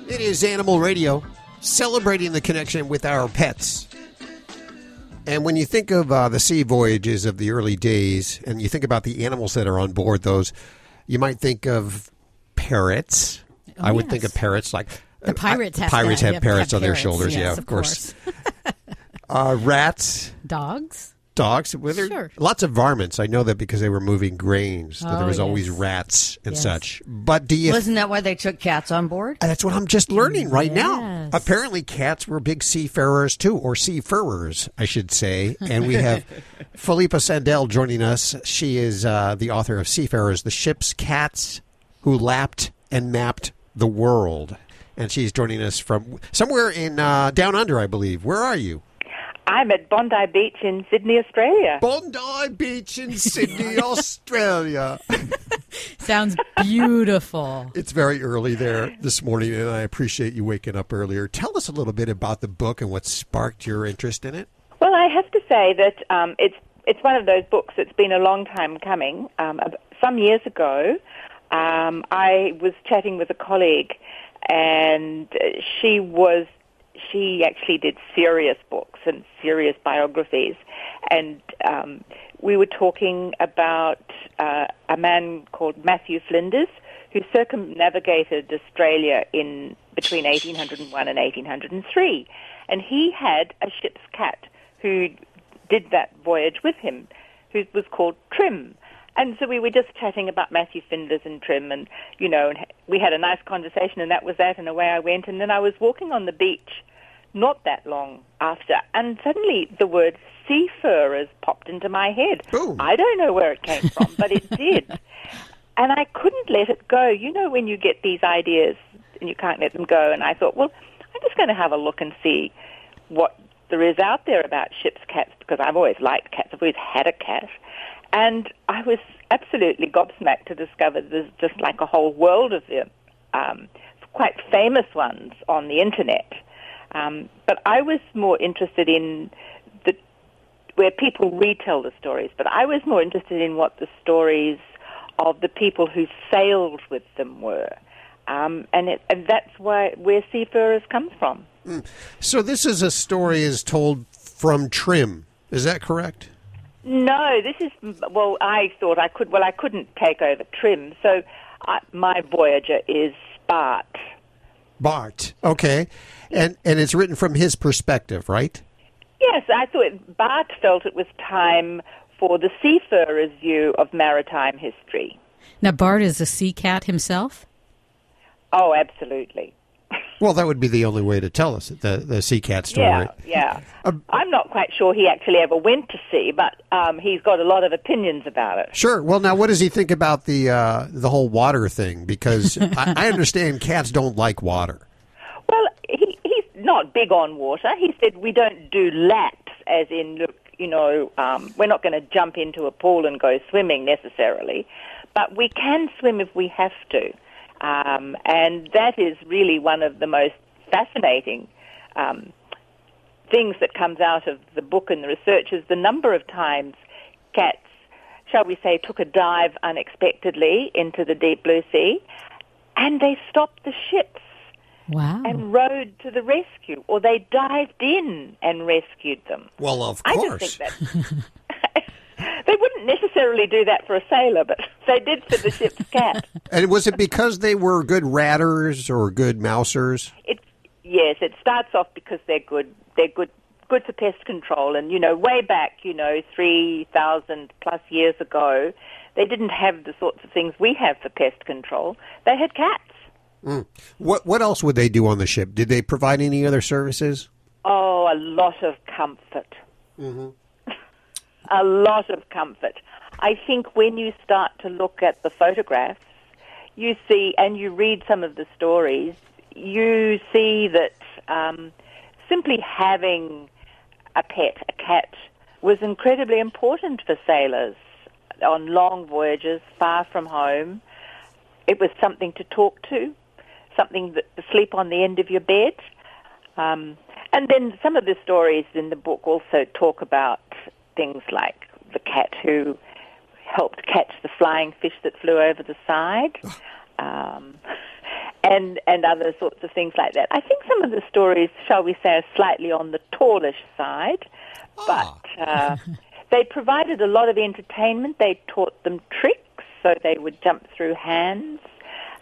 It is Animal Radio, celebrating the connection with our pets. And when you think of uh, the sea voyages of the early days, and you think about the animals that are on board those, you might think of parrots. Oh, I would yes. think of parrots like The pirates uh, have pirates that. have Yep, parrots have on their shoulders. yes, yeah, of of course. uh, rats, Dogs? dogs. Well, there- Sure. Lots of varmints. I know that because they were moving grains. that there Oh, was always rats and Yes. such. But do you Wasn't that why they took cats on board? That's what I'm just learning right now. Apparently, cats were big seafarers too, or seafarers, I should say. And we have Philippa Sandall joining us. She is uh, the author of Seafurrers, the ship's cats who lapped and mapped the world. And she's joining us from somewhere in uh, down under, I believe. Where are you? I'm at Bondi Beach in Sydney, Australia. Bondi Beach in Sydney, Australia. Sounds beautiful. It's very early there this morning, and I appreciate you waking up earlier. Tell us a little bit about the book and what sparked your interest in it. Well, I have to say that um, it's it's one of those books that's been a long time coming. Um, some years ago, um, I was chatting with a colleague, and she was she actually did serious books and serious biographies, and um, we were talking about uh, a man called Matthew Flinders who circumnavigated Australia in between 1801 and 1803, and he had a ship's cat who did that voyage with him, who was called Trim. And so we were just chatting about Matthew Flinders and Trim, and you know, and we had a nice conversation, and that was that. And away I went, and then I was walking on the beach, not that long after, and suddenly the word seafarers popped into my head. I don't know where it came from, but it did, and I couldn't let it go. You know, when you get these ideas and you can't let them go, and I thought, well, I'm just going to have a look and see what there is out there about ship's cats because I've always liked cats. I've always had a cat. And I was absolutely gobsmacked to discover there's just like a whole world of them, um, quite famous ones on the internet. Um, but I was more interested in the where people retell the stories. But I was more interested in what the stories of the people who sailed with them were. Um, and, it, and that's why where seafarers comes from. So this is a story is told from Trim. Is that correct? No, this is well. I thought I could. Well, I couldn't take over Trim, so I, my Voyager is Bart. Bart. Okay. And and it's written from his perspective, right? Yes, I thought Bart felt it was time for the seafarer's view of maritime history. Now, Bart is a sea cat himself? Oh, absolutely. Well, that would be the only way to tell us the the sea cat story. Yeah, yeah. I'm not quite sure he actually ever went to sea, but um, he's got a lot of opinions about it. Sure. Well, now, what does he think about the uh, the whole water thing? Because I, I understand cats don't like water. Well, he, he's not big on water. He said we don't do laps, as in, look, you know, um, we're not going to jump into a pool and go swimming necessarily, but we can swim if we have to. Um, and that is really one of the most fascinating um, things that comes out of the book and the research is the number of times cats, shall we say, took a dive unexpectedly into the deep blue sea, and they stopped the ships Wow. and rowed to the rescue, or they dived in and rescued them. Well, of course. I course. just think that they wouldn't necessarily do that for a sailor, but they did for the ship's cat. And was it because they were good ratters or good mousers? It, yes, it starts off because they're good. They're good, good for pest control. And you know, way back, you know, three thousand plus years ago, they didn't have the sorts of things we have for pest control. They had cats. Mm. What what else would they do on the ship? Did they provide any other services? Oh, a lot of comfort. Mm-hmm. A lot of comfort. I think when you start to look at the photographs, you see, and you read some of the stories, you see that um, simply having a pet, a cat, was incredibly important for sailors on long voyages far from home. It was something to talk to, something that, to sleep on the end of your bed. Um, and then some of the stories in the book also talk about things like the cat who helped catch the flying fish that flew over the side, um, and and other sorts of things like that. I think some of the stories, shall we say, are slightly on the tallish side, but uh, they provided a lot of entertainment. They taught them tricks, so they would jump through hands.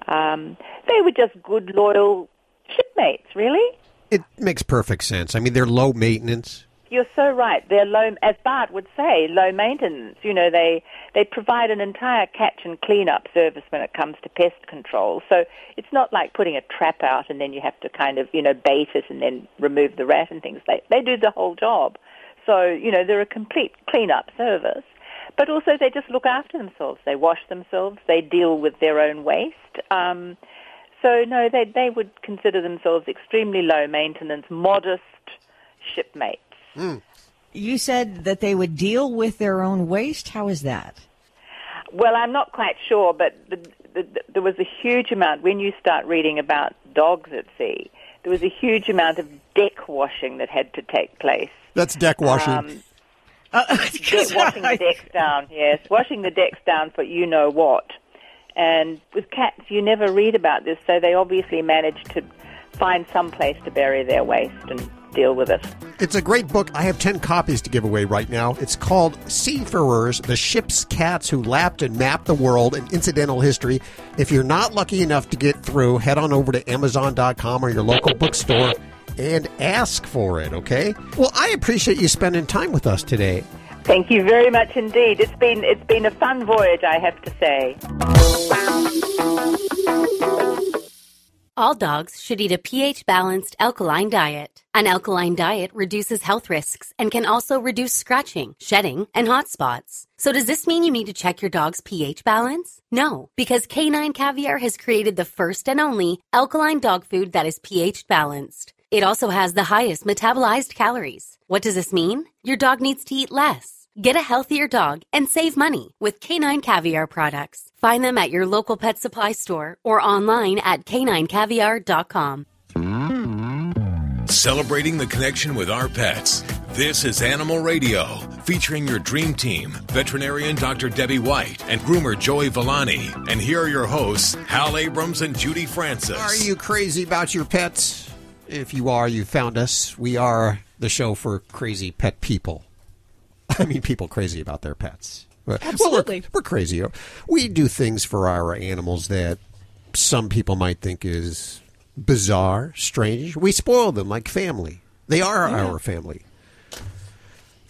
Um, they were just good, loyal shipmates, really. It makes perfect sense. I mean, they're low maintenance. You're so right. They're low, as Bart would say, low maintenance. You know, they they provide an entire catch and clean up service when it comes to pest control. So it's not like putting a trap out and then you have to kind of you know bait it and then remove the rat and things. They they do the whole job. So you know they're a complete clean up service. But also they just look after themselves. They wash themselves. They deal with their own waste. Um, so no, they they would consider themselves extremely low maintenance, modest shipmates. You said that they would deal with their own waste. How is that? Well, I'm not quite sure, but the, the, the, there was a huge amount when you start reading about dogs at sea. There was a huge amount of deck washing that had to take place. That's deck washing. Um, deck- washing the decks down, yes, washing the decks down for you know what. And with cats, you never read about this, so they obviously managed to find some place to bury their waste and deal with it. It's a great book. I have 10 copies to give away right now. It's called Seafurrers The Ship's Cats Who Lapped and Mapped the World in Incidental History. If you're not lucky enough to get through, head on over to Amazon.com or your local bookstore and ask for it, okay? Well, I appreciate you spending time with us today. Thank you very much indeed. It's been it's been a fun voyage, I have to say. All dogs should eat a pH balanced alkaline diet. An alkaline diet reduces health risks and can also reduce scratching, shedding, and hot spots. So does this mean you need to check your dog's pH balance? No, because Canine Caviar has created the first and only alkaline dog food that is pH balanced. It also has the highest metabolized calories. What does this mean? Your dog needs to eat less. Get a healthier dog and save money with Canine Caviar products. Find them at your local pet supply store or online at caninecaviar.com. Celebrating the connection with our pets. This is Animal Radio, featuring your dream team, veterinarian Dr. Debbie White and groomer Joey Villani. And here are your hosts, Hal Abrams and Judy Francis. Are you crazy about your pets? If you are, you found us. We are the show for crazy pet people. I mean, people crazy about their pets. Well, Absolutely. we're, we're crazy. We do things for our animals that some people might think is bizarre, strange. We spoil them like family. They are Yeah. our family.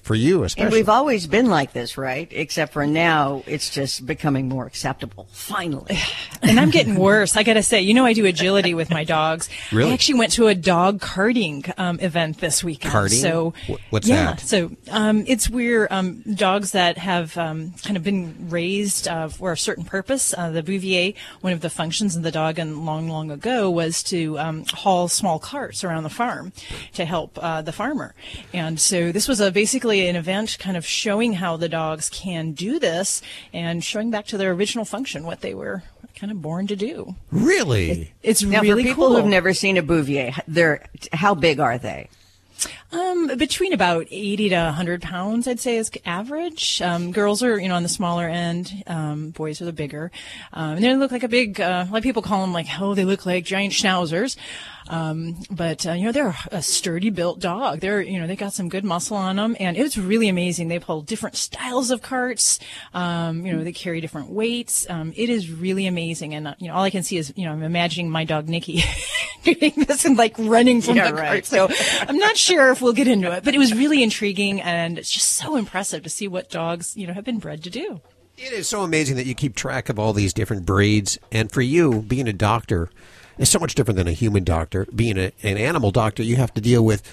For you, And especially. we've always been like this, right? Except for now, it's just becoming more acceptable. Finally. and I'm getting worse. I got to say, you know, I do agility with my dogs. Really? I actually went to a dog karting um, event this weekend. Karting? So what's yeah, that? so um, it's where um, dogs that have um, kind of been raised uh, for a certain purpose. Uh, the Bouvier, one of the functions of the dog, and long, long ago, was to um, haul small carts around the farm to help uh, the farmer. And so this was a basically an event, kind of showing how the dogs can do this and showing back to their original function, what they were kind of born to do. Really? It's now, really for people cool. who've never seen a Bouvier, they're how big are they? Um, between about 80 to 100 pounds, I'd say is average. Um, girls are, you know, on the smaller end. Um, boys are the bigger. Um, and they look like a big, uh, a lot of people call them like, oh, they look like giant schnauzers. Um, but, uh, you know, they're a sturdy built dog. They're, you know, they got some good muscle on them and it's really amazing. They pull different styles of carts. Um, you know, they carry different weights. Um, it is really amazing. And, uh, you know, all I can see is, you know, I'm imagining my dog Nikki doing this and like running from Yeah, the right. cart. So I'm not sure if we'll get into it, but it was really intriguing and it's just so impressive to see what dogs, you know, have been bred to do. It is so amazing that you keep track of all these different breeds. And for you, being a doctor, is so much different than a human doctor. Being a, an animal doctor, you have to deal with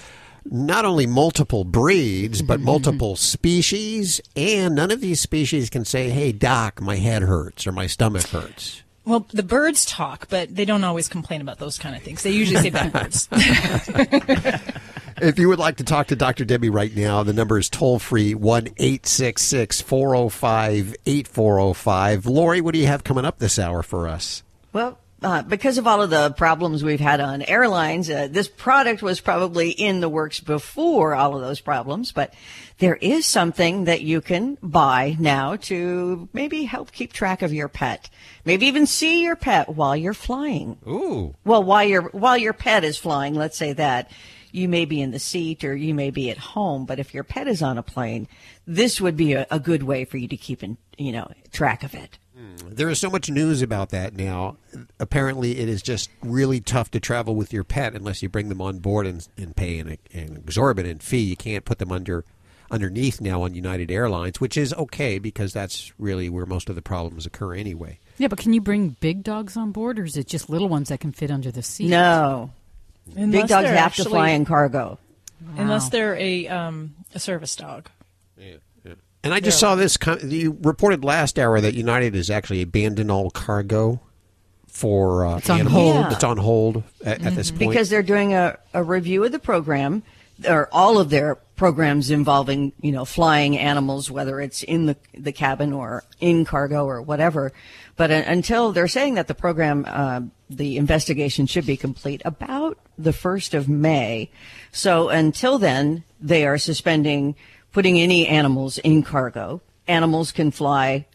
not only multiple breeds, but mm-hmm. multiple species. And none of these species can say, hey, doc, my head hurts or my stomach hurts. Well, the birds talk, but they don't always complain about those kind of things. They usually say bad words. If you would like to talk to Dr. Debbie right now, the number is toll free 1 866 405 8405. Lori, what do you have coming up this hour for us? Well, uh, because of all of the problems we've had on airlines, uh, this product was probably in the works before all of those problems, but there is something that you can buy now to maybe help keep track of your pet. Maybe even see your pet while you're flying. Ooh. Well, while your while your pet is flying, let's say that you may be in the seat or you may be at home, but if your pet is on a plane, this would be a, a good way for you to keep in, you know, track of it. There is so much news about that now. Apparently, it is just really tough to travel with your pet unless you bring them on board and, and pay an, an exorbitant fee. You can't put them under underneath now on United Airlines, which is okay because that's really where most of the problems occur anyway. Yeah, but can you bring big dogs on board, or is it just little ones that can fit under the seat? No. Unless Big dogs they're have to fly in cargo. Unless they're a, um, a service dog. And I just Yeah. saw this. You reported last hour that United has actually abandoned all cargo for uh, It's on animals. hold. It's on hold at, at this point. because they're doing a, a review of the program or all of their programs involving you know flying animals whether it's in the the cabin or in cargo or whatever but uh, until they're saying that the program uh, the investigation should be complete about the 1st of May so until then they are suspending putting any animals in cargo animals can fly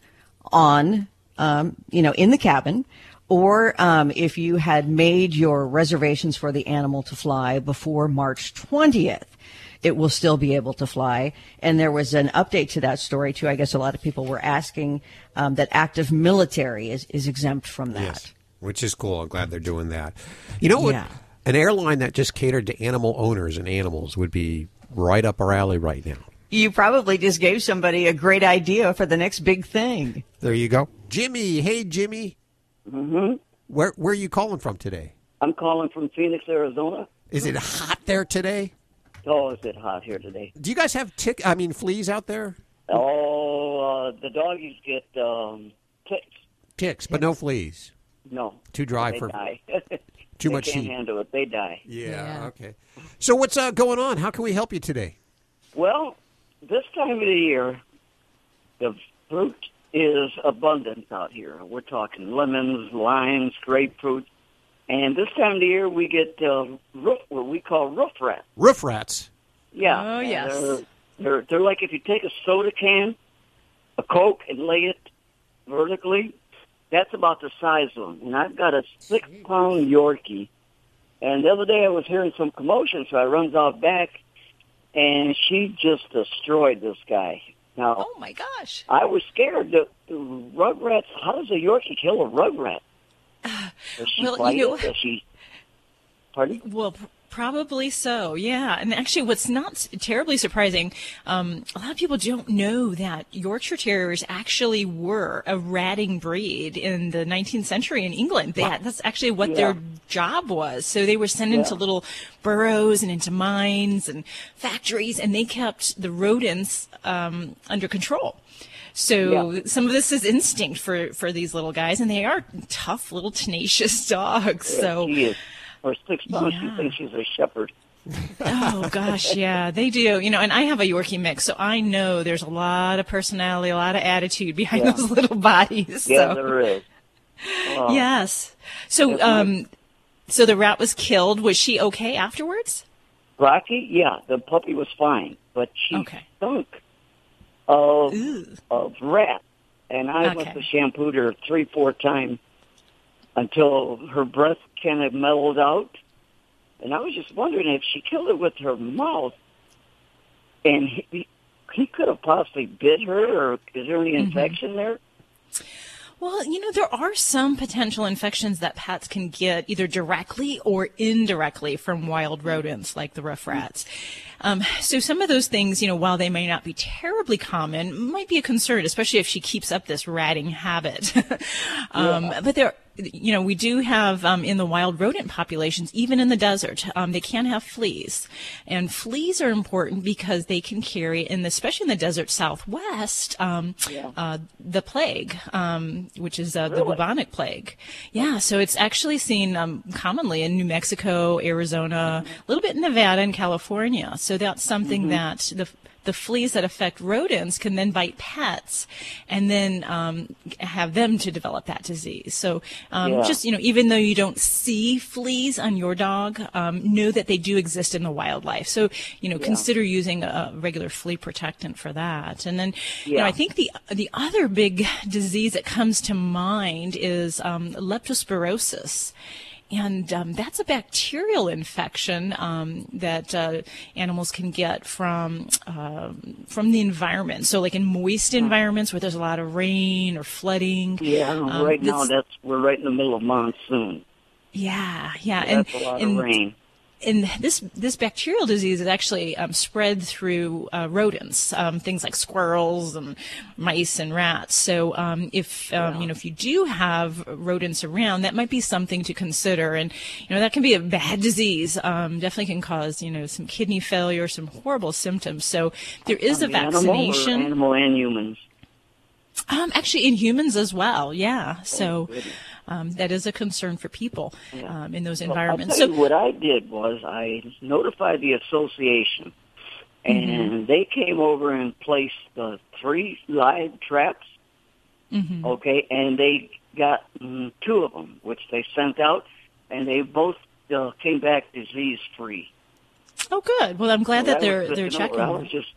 on, um, you know, in the cabin, or um, if you had made your reservations for the animal to fly before March 20th, it will still be able to fly. And there was an update to that story too. I guess a lot of people were asking um, that active military is, is exempt from that. Yes, which is cool. I'm glad they're doing that. You know what? Yeah. An airline that just catered to animal owners and animals would be right up our alley right now. You probably just gave somebody a great idea for the next big thing. There you go. Jimmy, hey Jimmy. Mm-hmm. Where where are you calling from today? I'm calling from Phoenix, Arizona. Is it hot there today? Oh, is it hot here today? Do you guys have tick I mean fleas out there? Oh, uh, the doggies get um, ticks. Ticks, but no fleas. No, Too dry they for die. too They much can't heat. handle it. They die. Yeah, okay. So what's uh, going on? How can we help you today? Well, this time of the year, the fruit is abundant out here. We're talking lemons, limes, grapefruit, and this time of the year we get uh, roof, what we call roof rats. Roof rats. Yeah. Oh, and yes. They're, they're they're like if you take a soda can, a Coke, and lay it vertically. That's about the size of them. And I've got a six pound Yorkie. And the other day I was hearing some commotion, so I runs out back, and she just destroyed this guy. Now, Oh my gosh. I was scared. The, the rugrats. How does a Yorkie kill a rugrat? Does she well, you know- she? Pardon? Well, probably so. Yeah, and actually, what's not terribly surprising, um, a lot of people don't know that Yorkshire Terriers actually were a ratting breed in the 19th century in England. That that's actually what their job was. So they were sent into little burrows and into mines and factories, and they kept the rodents um, under control. So Yeah. some of this is instinct for for these little guys, and they are tough little tenacious dogs. So. For six months, Yeah. she thinks she's a shepherd. Oh gosh, yeah, they do. You know, and I have a Yorkie mix, so I know there's a lot of personality, a lot of attitude behind Yeah. those little bodies. Yeah, so. there is. Oh. Yes. So, um, so the rat was killed. Was she okay afterwards? Rocky, yeah, the puppy was fine, but she stunk of of rat, and I must Okay. have shampooed her three, four times until her breath kind of mellowed out. And I was just wondering if she killed it with her mouth, and he, he could have possibly bit her, or is there any Mhm. infection there? Well, you know, there are some potential infections that pets can get either directly or indirectly from wild rodents like the rough rats. Um, so some of those things, you know, while they may not be terribly common, might be a concern, especially if she keeps up this ratting habit. um, Yeah. But there, you know, we do have um, in the wild rodent populations, even in the desert, um, they can have fleas, and fleas are important because they can carry, in especially in the desert Southwest, um, uh, the plague, um, which is uh, the bubonic plague. Yeah, so it's actually seen um, commonly in New Mexico, Arizona, a little bit in Nevada and California. So that's something Mhm. that the the fleas that affect rodents can then bite pets and then um, have them to develop that disease. So um, Yeah. just, you know, even though you don't see fleas on your dog, um, know that they do exist in the wildlife. So, you know, Yeah. consider using a regular flea protectant for that. And then, you know, Yeah. I think the, the other big disease that comes to mind is um, leptospirosis. And um, that's a bacterial infection um, that uh, animals can get from um from the environment. So, like in moist environments where there's a lot of rain or flooding. Yeah, um, right now that's we're right in the middle of monsoon. yeah, yeah, So and that's a lot and, of rain. And this this bacterial disease is actually um, spread through uh, rodents, um, things like squirrels and mice and rats. So um, if um, you know if you do have rodents around, that might be something to consider. And you know that can be a bad disease. Um, definitely can cause you know some kidney failure, some horrible symptoms. So there is a On the animal vaccination. Animal and humans. Um, actually, in humans as well. Yeah. So. Um, that is a concern for people um, in those Well, environments. Tell So, what I did was I notified the association, and Mhm. they came over and placed the three live traps. Mhm. Okay, and they got mm, two of them, which they sent out, and they both uh, came back disease free. Oh, good. Well, I'm glad that they're they're checking. I was just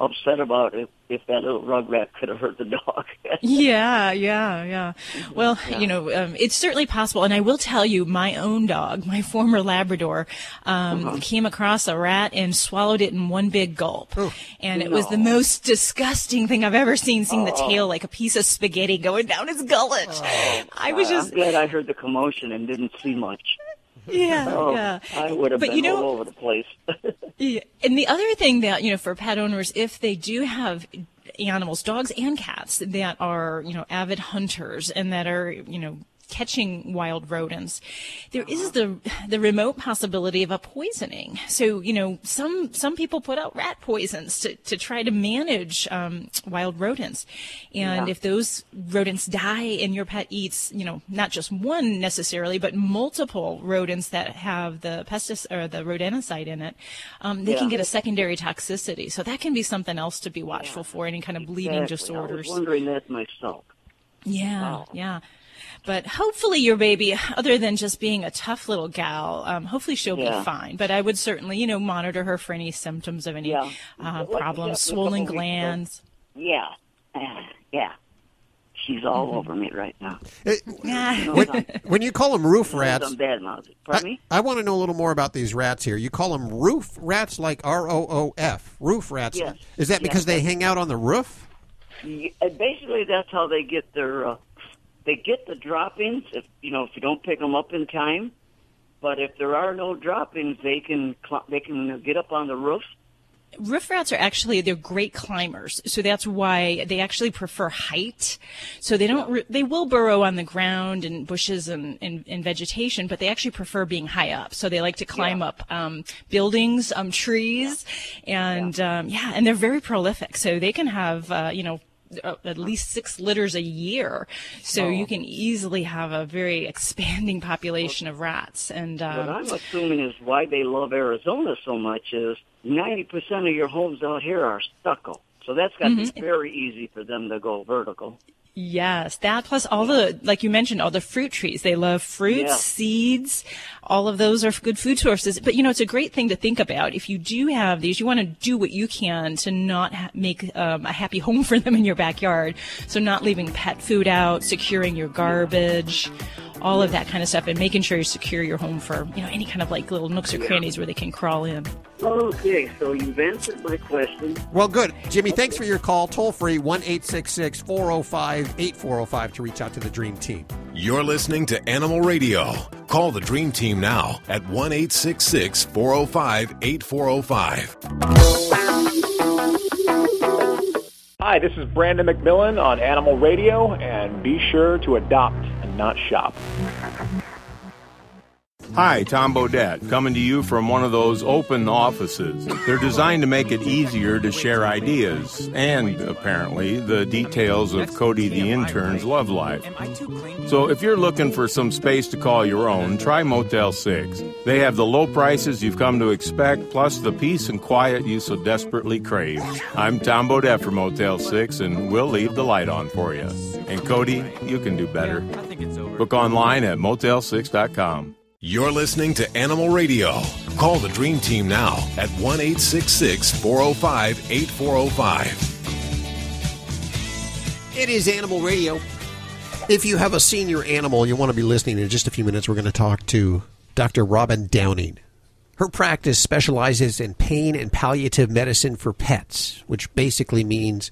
upset about if if that little rugrat could have hurt the dog. yeah, yeah, yeah. Well, Yeah. you know, um, it's certainly possible. And I will tell you, my own dog, my former Labrador, um, Uh-huh. came across a rat and swallowed it in one big gulp. And it was the most disgusting thing I've ever seen, seeing the Oh. tail like a piece of spaghetti going down his gullet. I was I'm just, glad I heard the commotion and didn't see much. Yeah, Oh, yeah. I would have But been you know- all over the place. Yeah. And the other thing that, you know, for pet owners, if they do have animals, dogs and cats that are, you know, avid hunters and that are, you know, catching wild rodents, there is the the remote possibility of a poisoning. So you know, some some people put out rat poisons to to try to manage um, wild rodents, and Yeah. if those rodents die and your pet eats, you know, not just one necessarily, but multiple rodents that have the pestis or the rodenticide in it, um, they can get a secondary toxicity. So that can be something else to be watchful for. Any kind of bleeding Exactly. I was wondering that myself. Yeah, yeah. But hopefully your baby, other than just being a tough little gal, um, hopefully she'll Yeah. be fine. But I would certainly, you know, monitor her for any symptoms of any Yeah. uh, Like, problems, yeah, swollen couple weeks ago. glands. Yeah, Uh, yeah. She's all Mm-hmm. over me right now. when, when you call them roof rats, I'm bad mouthed. Pardon me? I, want to know a little more about these rats here. You call them roof rats, like R O O F, roof rats. Yes. Is that because Yes. they hang out on the roof? Y- uh, Basically, that's how they get their. Uh, they get the droppings if you know if you don't pick them up in time. But if there are no droppings, they can cl- they can get up on the roof. Roof rats are actually they're great climbers, so that's why they actually prefer height. So they don't they will burrow on the ground and bushes and, and, and vegetation, but they actually prefer being high up. So they like to climb up um, buildings, um, trees, and yeah. Um, yeah, and they're very prolific. So they can have uh, you know at least six litters a year. So Oh. you can easily have a very expanding population of rats. And What um, I'm assuming is why they love Arizona so much is 90% of your homes out here are stucco. So that's got to Mhm. be very easy for them to go vertical. Yes, that plus all the, like you mentioned, all the fruit trees. They love fruits, Yeah. seeds. All of those are good food sources. But you know, it's a great thing to think about. If you do have these, you want to do what you can to not ha- make um, a happy home for them in your backyard. So not leaving pet food out, securing your garbage, all of that kind of stuff, and making sure you secure your home for you know any kind of like little nooks or crannies where they can crawl in. Okay, so you've answered my question. Well, good. Jimmy, thanks for your call. Toll free 1 405 8405 to reach out to the Dream Team. You're listening to Animal Radio. Call the Dream Team now at 1 405 8405. Hi, this is Brandon McMillan on Animal Radio, and be sure to adopt and not shop. Hi, Tom Bodett, coming to you from one of those open offices. They're designed to make it easier to share ideas and, apparently, the details of Cody the intern's love life. So if you're looking for some space to call your own, try Motel 6. They have the low prices you've come to expect, plus the peace and quiet you so desperately crave. I'm Tom Bodett from Motel 6, and we'll leave the light on for you. And Cody, you can do better. Book online at motel6.com. You're listening to Animal Radio. Call the Dream Team now at 1 405 8405. It is Animal Radio. If you have a senior animal you want to be listening in just a few minutes, we're going to talk to Dr. Robin Downing. Her practice specializes in pain and palliative medicine for pets, which basically means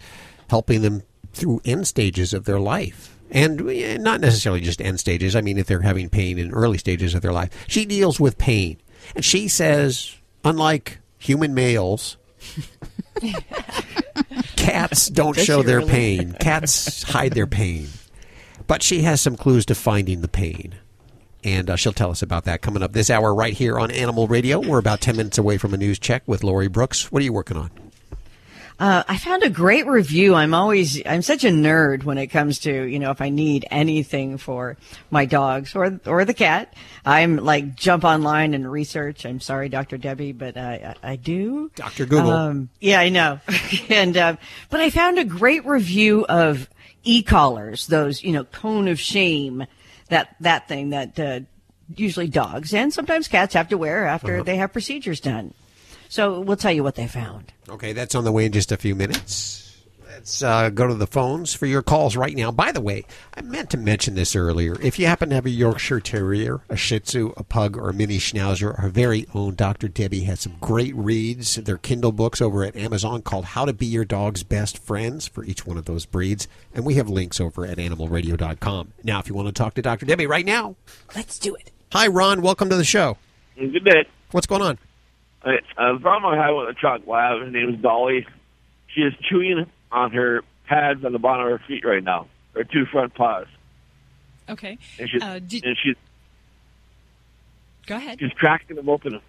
helping them through end stages of their life. And eh, not necessarily just end stages. I mean, if they're having pain in early stages of their life, she deals with pain. And she says, unlike human males, cats don't Does show their really? pain. Cats hide their pain. But she has some clues to finding the pain. And uh, she'll tell us about that coming up this hour right here on Animal Radio. We're about 10 minutes away from a news check with Lori Brooks. What are you working on? Uh, I found a great review. I'm always, I'm such a nerd when it comes to, you know, if I need anything for my dogs or, or the cat, I'm like jump online and research. I'm sorry, Dr. Debbie, but I, I, I do. Dr. Google. Um, yeah, I know. and, uh, but I found a great review of e-collars, those, you know, cone of shame, that, that thing that, uh, usually dogs and sometimes cats have to wear after Uh-huh. they have procedures done. So we'll tell you what they found. Okay, that's on the way in just a few minutes. Let's uh, go to the phones for your calls right now. By the way, I meant to mention this earlier. If you happen to have a Yorkshire Terrier, a Shih Tzu, a Pug, or a Mini Schnauzer, our very own Dr. Debbie has some great reads. Their Kindle books over at Amazon called How to Be Your Dog's Best Friends for each one of those breeds. And we have links over at animalradio.com. Now, if you want to talk to Dr. Debbie right now, let's do it. Hi, Ron. Welcome to the show. Good day. What's going on? Uh, the problem I have with a truck lab, her name is Dolly. She is chewing on her pads on the bottom of her feet right now, her two front paws. Okay. And she's, Uh, did- and she's, Go ahead. she's cracking them open.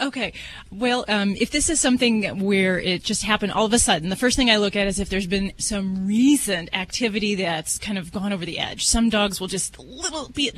Okay. Well, um, if this is something where it just happened all of a sudden, the first thing I look at is if there's been some recent activity that's kind of gone over the edge. Some dogs will just a little bit,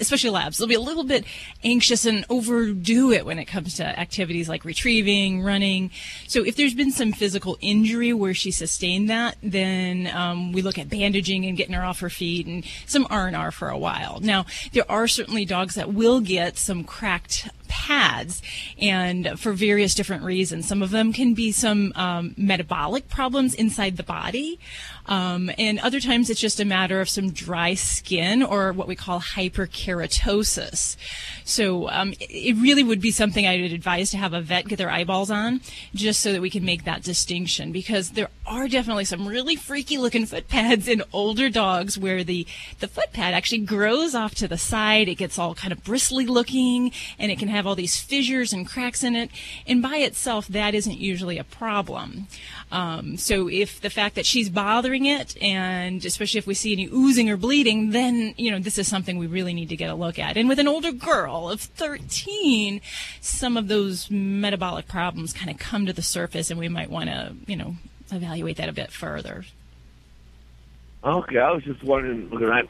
especially labs, they'll be a little bit anxious and overdo it when it comes to activities like retrieving, running. So if there's been some physical injury where she sustained that, then um, we look at bandaging and getting her off her feet and some R&R for a while. Now, there are certainly dogs that will get some cracked pads and for various different reasons. Some of them can be some um, metabolic problems inside the body. Um, and other times it's just a matter of some dry skin or what we call hyperkeratosis. So um, it- really would be something I would advise to have a vet get their eyeballs on just so that we can make that distinction because there are definitely some really freaky looking foot pads in older dogs where the, the foot pad actually grows off to the side. It gets all kind of bristly looking and it can have all these fissures and cracks in it. And by itself, that isn't usually a problem. Um, so if the fact that she's bothering it and especially if we see any oozing or bleeding, then, you know, this is something we really need to get a look at. And with an older girl of 13, some of those metabolic problems kind of come to the surface and we might want to, you know, evaluate that a bit further. Okay, I was just wondering because I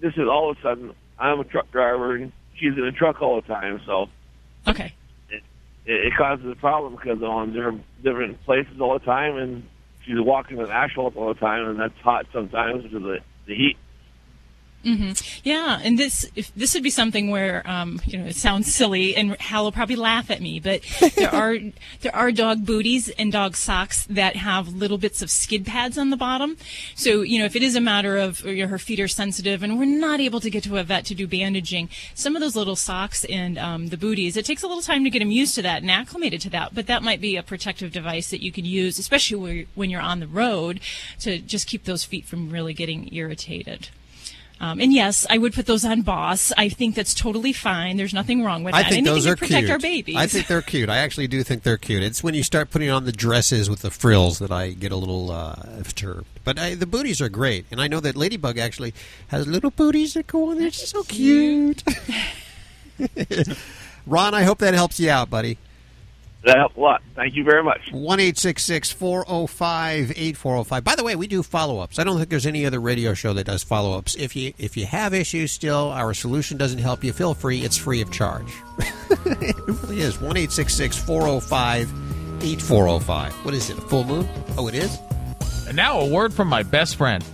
this is all of a sudden I'm a truck driver and she's in a truck all the time, so okay, it, it causes a problem because on different different places all the time, and she's walking in asphalt all the time, and that's hot sometimes because of the the heat. Hmm Yeah, and this if this would be something where um, you know it sounds silly, and Hal will probably laugh at me, but there are there are dog booties and dog socks that have little bits of skid pads on the bottom. So you know if it is a matter of you know, her feet are sensitive and we're not able to get to a vet to do bandaging, some of those little socks and um, the booties, it takes a little time to get them used to that and acclimated to that. But that might be a protective device that you could use, especially when you're on the road, to just keep those feet from really getting irritated. Um, and yes, I would put those on Boss. I think that's totally fine. There's nothing wrong with that. I that. think those are protect cute. our babies. I think they're cute. I actually do think they're cute. It's when you start putting on the dresses with the frills that I get a little uh, perturbed. But I, the booties are great, and I know that Ladybug actually has little booties that go on there. It's so cute. Ron, I hope that helps you out, buddy. That helped a lot. Thank you very much. One eight six six four zero five eight four zero five. By the way, we do follow ups. I don't think there's any other radio show that does follow ups. If you if you have issues still, our solution doesn't help you. Feel free. It's free of charge. it really is. One eight six six four zero five eight four zero five. What is it? A full moon? Oh, it is. And now a word from my best friend.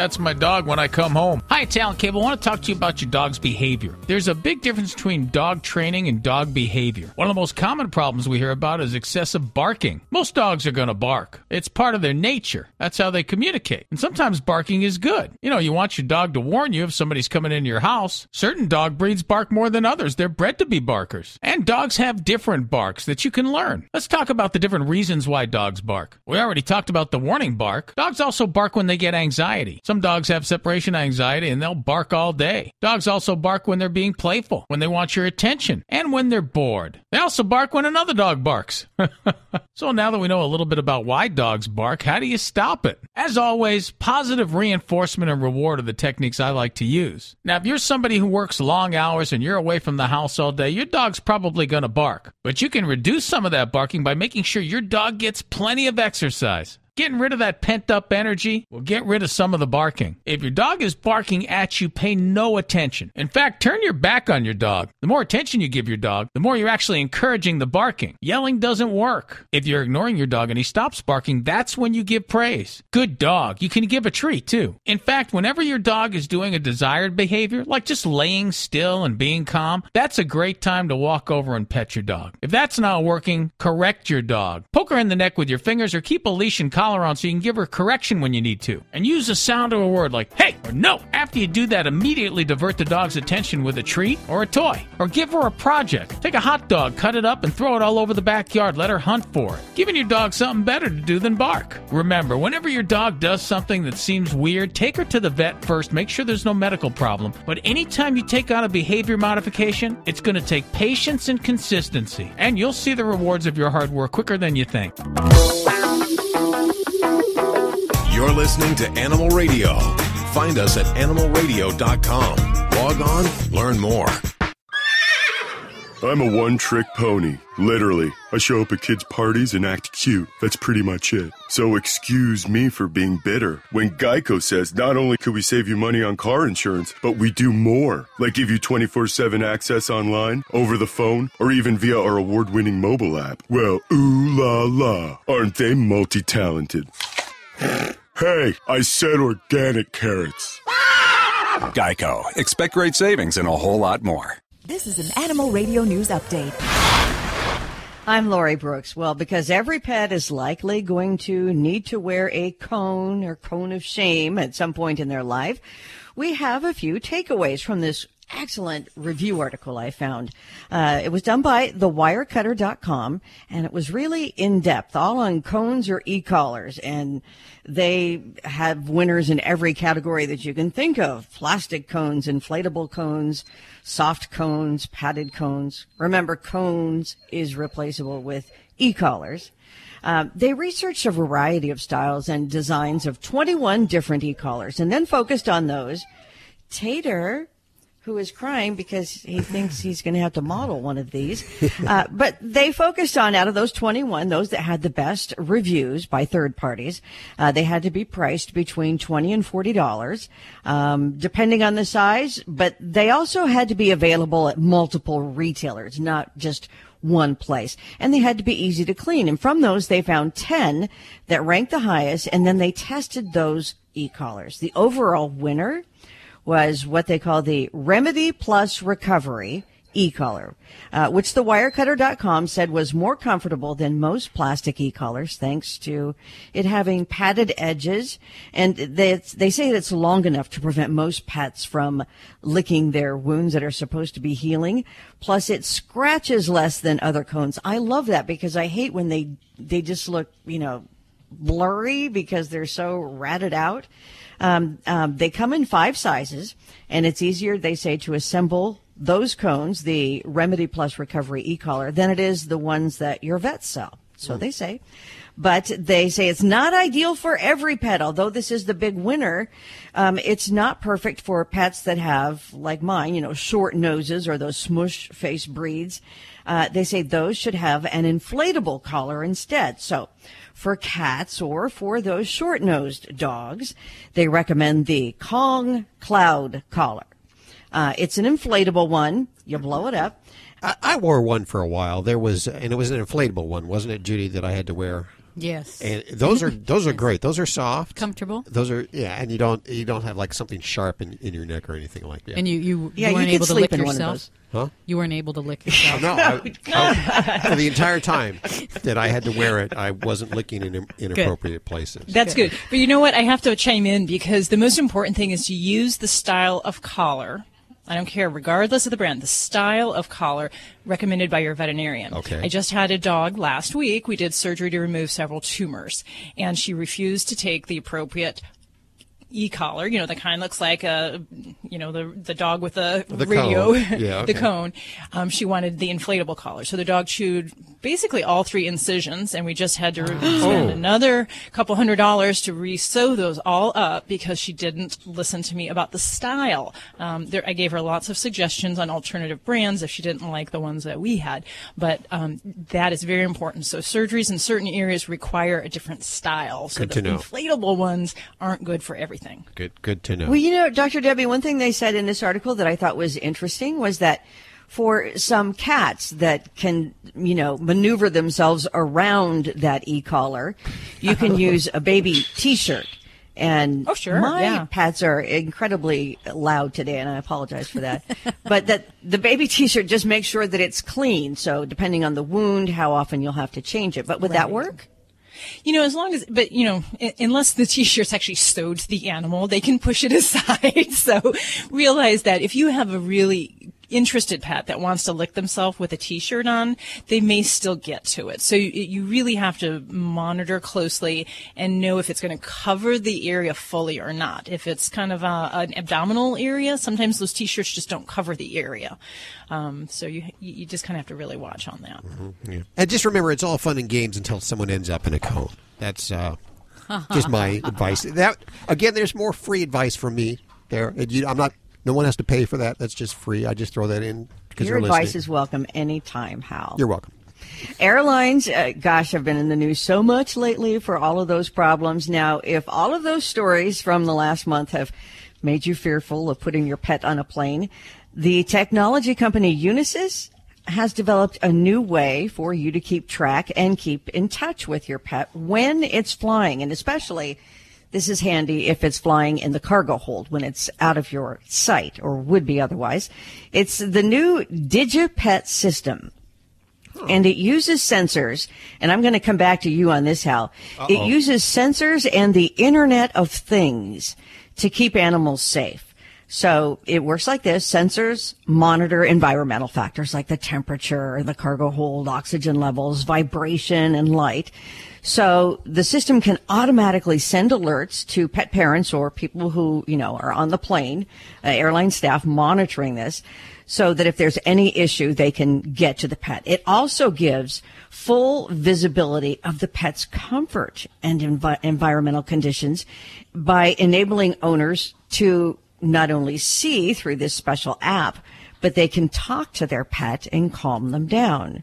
That's my dog when I come home. Hi, Talent Cable. I want to talk to you about your dog's behavior. There's a big difference between dog training and dog behavior. One of the most common problems we hear about is excessive barking. Most dogs are going to bark. It's part of their nature. That's how they communicate. And sometimes barking is good. You know, you want your dog to warn you if somebody's coming into your house. Certain dog breeds bark more than others. They're bred to be barkers. And dogs have different barks that you can learn. Let's talk about the different reasons why dogs bark. We already talked about the warning bark. Dogs also bark when they get anxiety. Some dogs have separation anxiety and they'll bark all day. Dogs also bark when they're being playful, when they want your attention, and when they're bored. They also bark when another dog barks. so now that we know a little bit about why dogs bark, how do you stop it? As always, positive reinforcement and reward are the techniques I like to use. Now, if you're somebody who works long hours and you're away from the house all day, your dog's probably going to bark. But you can reduce some of that barking by making sure your dog gets plenty of exercise. Getting rid of that pent up energy will get rid of some of the barking. If your dog is barking at you, pay no attention. In fact, turn your back on your dog. The more attention you give your dog, the more you're actually encouraging the barking. Yelling doesn't work. If you're ignoring your dog and he stops barking, that's when you give praise. Good dog. You can give a treat too. In fact, whenever your dog is doing a desired behavior, like just laying still and being calm, that's a great time to walk over and pet your dog. If that's not working, correct your dog. Poke her in the neck with your fingers or keep a leash and on so you can give her correction when you need to. And use the sound of a word like hey or no. After you do that, immediately divert the dog's attention with a treat or a toy. Or give her a project. Take a hot dog, cut it up, and throw it all over the backyard. Let her hunt for it. Giving your dog something better to do than bark. Remember, whenever your dog does something that seems weird, take her to the vet first. Make sure there's no medical problem. But anytime you take on a behavior modification, it's going to take patience and consistency. And you'll see the rewards of your hard work quicker than you think. You're listening to Animal Radio. Find us at animalradio.com. Log on, learn more. I'm a one trick pony. Literally. I show up at kids' parties and act cute. That's pretty much it. So excuse me for being bitter. When Geico says not only could we save you money on car insurance, but we do more. Like give you 24 7 access online, over the phone, or even via our award winning mobile app. Well, ooh la la. Aren't they multi talented? Hey, I said organic carrots. Geico. Expect great savings and a whole lot more. This is an Animal Radio News Update. I'm Lori Brooks. Well, because every pet is likely going to need to wear a cone or cone of shame at some point in their life, we have a few takeaways from this excellent review article I found. Uh, it was done by thewirecutter.com and it was really in depth, all on cones or e-collars. And they have winners in every category that you can think of. Plastic cones, inflatable cones, soft cones, padded cones. Remember, cones is replaceable with e-collars. Um, they researched a variety of styles and designs of 21 different e-collars and then focused on those. Tater who is crying because he thinks he's going to have to model one of these. Uh, but they focused on out of those 21, those that had the best reviews by third parties. Uh, they had to be priced between 20 and $40, um, depending on the size, but they also had to be available at multiple retailers, not just one place. And they had to be easy to clean. And from those, they found 10 that ranked the highest, and then they tested those e-collars. The overall winner was what they call the Remedy Plus Recovery e-collar, uh, which the wirecutter.com said was more comfortable than most plastic e-collars thanks to it having padded edges. And they, they say it's long enough to prevent most pets from licking their wounds that are supposed to be healing. Plus it scratches less than other cones. I love that because I hate when they, they just look, you know, blurry because they're so ratted out. Um, um, they come in five sizes, and it's easier, they say, to assemble those cones, the Remedy Plus Recovery e-collar, than it is the ones that your vets sell. So they say. But they say it's not ideal for every pet. Although this is the big winner, um, it's not perfect for pets that have, like mine, you know, short noses or those smush face breeds. Uh, they say those should have an inflatable collar instead. So for cats or for those short nosed dogs, they recommend the Kong Cloud Collar. Uh, it's an inflatable one. You blow it up. I, I wore one for a while. There was, and it was an inflatable one, wasn't it, Judy? That I had to wear. Yes. And those are those are great. Those are soft, comfortable. Those are yeah, and you don't you don't have like something sharp in, in your neck or anything like that. And you you, Yeah, you weren't you able to sleep lick in one of yourself. those. Huh? You weren't able to lick yourself. no, I, oh, I- for the entire time that I had to wear it, I wasn't licking in inappropriate places. That's good. But you know what? I have to chime in because the most important thing is to use the style of collar. I don't care, regardless of the brand, the style of collar recommended by your veterinarian. Okay. I just had a dog last week. We did surgery to remove several tumors, and she refused to take the appropriate e-collar, you know, the kind looks like a, you know, the the dog with the, The radio, cone. Yeah, the cone. Um, she wanted the inflatable collar, so the dog chewed basically all three incisions, and we just had to re- spend Oh. another couple hundred dollars to re-sew those all up because she didn't listen to me about the style. Um, there, I gave her lots of suggestions on alternative brands if she didn't like the ones that we had, but um, that is very important. So surgeries in certain areas require a different style. So Good the to know. inflatable ones aren't good for everything. Good good to know. Well, you know, Dr. Debbie, one thing they said in this article that I thought was interesting was that for some cats that can, you know, maneuver themselves around that e-collar, you can use a baby t-shirt. And Oh, sure, my yeah. pets are incredibly loud today, and I apologize for that. but that the baby t-shirt just makes sure that it's clean. So depending on the wound, how often you'll have to change it. But would that work? You know, as long as, but you know, unless the t-shirt's actually sewed to the animal, they can push it aside. so realize that if you have a really interested pet that wants to lick themselves with a t-shirt on, they may still get to it. So you, you really have to monitor closely and know if it's going to cover the area fully or not. If it's kind of a, an abdominal area, sometimes those t-shirts just don't cover the area. Um, so you, you just kind of have to really watch on that. Yeah. And just remember, it's all fun and games until someone ends up in a cone. That's uh, Just my advice. That again, there's more free advice from me there. You, I'm not. No one has to pay for that. That's just free. I just throw that in because Your advice listening. is welcome anytime, Hal. You're welcome. Airlines, uh, gosh, have been in the news so much lately for all of those problems. Now, if all of those stories from the last month have made you fearful of putting your pet on a plane, the technology company Unisys has developed a new way for you to keep track and keep in touch with your pet when it's flying, and especially this is handy if it's flying in the cargo hold when it's out of your sight or would be otherwise. It's the new DigiPet system. And it uses sensors, and I'm going to come back to you on this, Hal. It Uh-oh. uses sensors and the Internet of Things to keep animals safe. So it works like this. Sensors monitor environmental factors like the temperature, the cargo hold, oxygen levels, vibration, and light. So the system can automatically send alerts to pet parents or people who, you know, are on the plane, uh, airline staff monitoring this so that if there's any issue, they can get to the pet. It also gives full visibility of the pet's comfort and envi- environmental conditions by enabling owners to not only see through this special app, but they can talk to their pet and calm them down.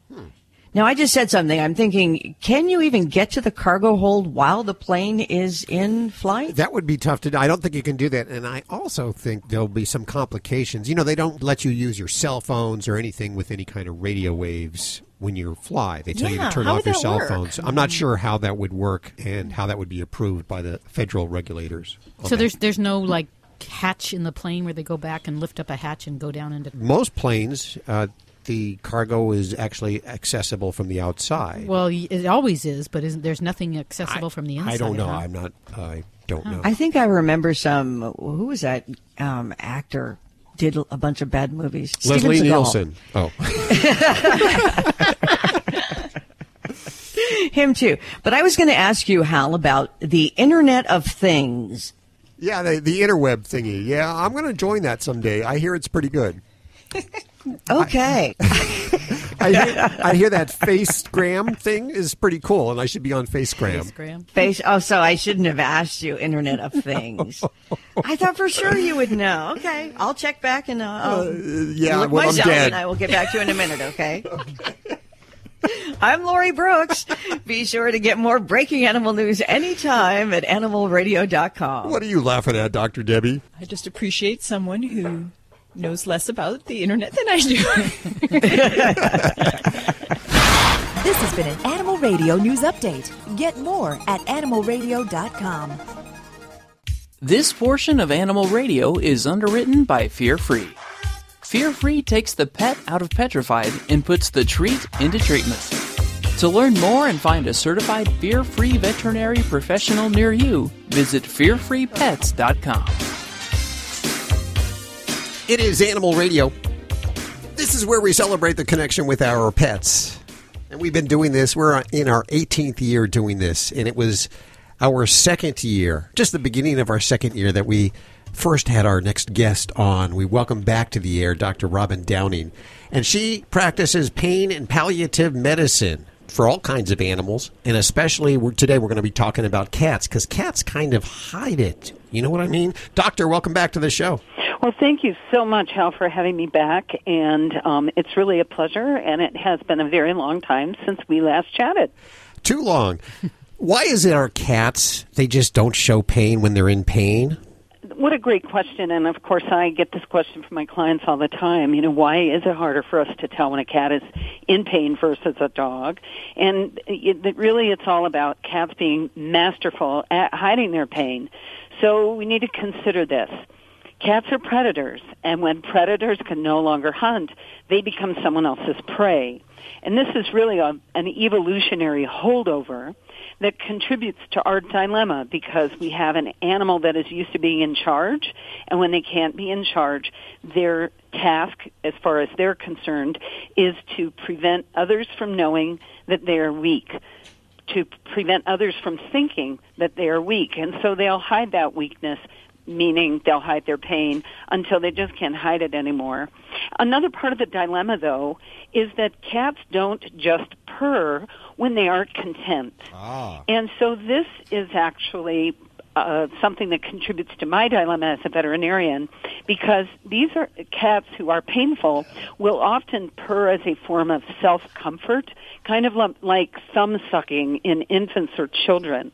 Now, I just said something. I'm thinking, can you even get to the cargo hold while the plane is in flight? That would be tough to do. I don't think you can do that. And I also think there'll be some complications. You know, they don't let you use your cell phones or anything with any kind of radio waves when you fly. They tell you to turn off your cell work? phones. I'm not sure how that would work and how that would be approved by the federal regulators. on So that. there's there's no like hatch in the plane where they go back and lift up a hatch and go down into. most planes, uh, the cargo is actually accessible from the outside. Well, it always is, but isn't there's nothing accessible from the inside? I don't know. huh? I'm not. I don't know. I think I remember some. Who was that um, actor? Did a bunch of bad movies. Leslie Steven Nielsen. Oh. Him too. But I was going to ask you, Hal, about the Internet of Things. Yeah, the, the interweb thingy. Yeah, I'm going to join that someday. I hear it's pretty good. Okay. I hear, I hear that Facegram thing is pretty cool, and I should be on Facegram. FaceGram. Face. Oh, so I shouldn't have asked you Internet of Things. I thought for sure you would know. Okay, I'll check back and uh, I'll Uh, yeah, look when I'm myself, dead. and I will get back to you in a minute. Okay. I'm Lori Brooks. Be sure to get more breaking animal news anytime at animalradio.com. What are you laughing at, Dr. Debbie? I just appreciate someone who knows less about the internet than I do. This has been an Animal Radio News Update. Get more at animalradio.com. This portion of Animal Radio is underwritten by Fear Free. Fear Free takes the pet out of petrified and puts the treat into treatment. To learn more and find a certified fear free veterinary professional near you, visit fearfreepets.com. It is Animal Radio. This is where we celebrate the connection with our pets. And we've been doing this. We're in our 18th year doing this. And it was our second year, just the beginning of our second year, that we first had our next guest on. We welcome back to the air Dr. Robin Downing. And she practices pain and palliative medicine for all kinds of animals. And especially we're, today, we're going to be talking about cats because cats kind of hide it. You know what I mean? Doctor, welcome back to the show. Well, thank you so much, Hal, for having me back. And um, it's really a pleasure, and it has been a very long time since we last chatted. Too long. Why is it our cats, they just don't show pain when they're in pain? What a great question. And of course, I get this question from my clients all the time. You know, why is it harder for us to tell when a cat is in pain versus a dog? And it, it really, it's all about cats being masterful at hiding their pain. So we need to consider this. Cats are predators, and when predators can no longer hunt, they become someone else's prey. And this is really a, an evolutionary holdover that contributes to our dilemma because we have an animal that is used to being in charge, and when they can't be in charge, their task, as far as they're concerned, is to prevent others from knowing that they are weak to prevent others from thinking that they are weak. And so they'll hide that weakness meaning they'll hide their pain until they just can't hide it anymore. Another part of the dilemma, though, is that cats don't just purr when they aren't content. Ah. And so this is actually uh, something that contributes to my dilemma as a veterinarian because these are cats who are painful will often purr as a form of self comfort, kind of li- like thumb sucking in infants or children.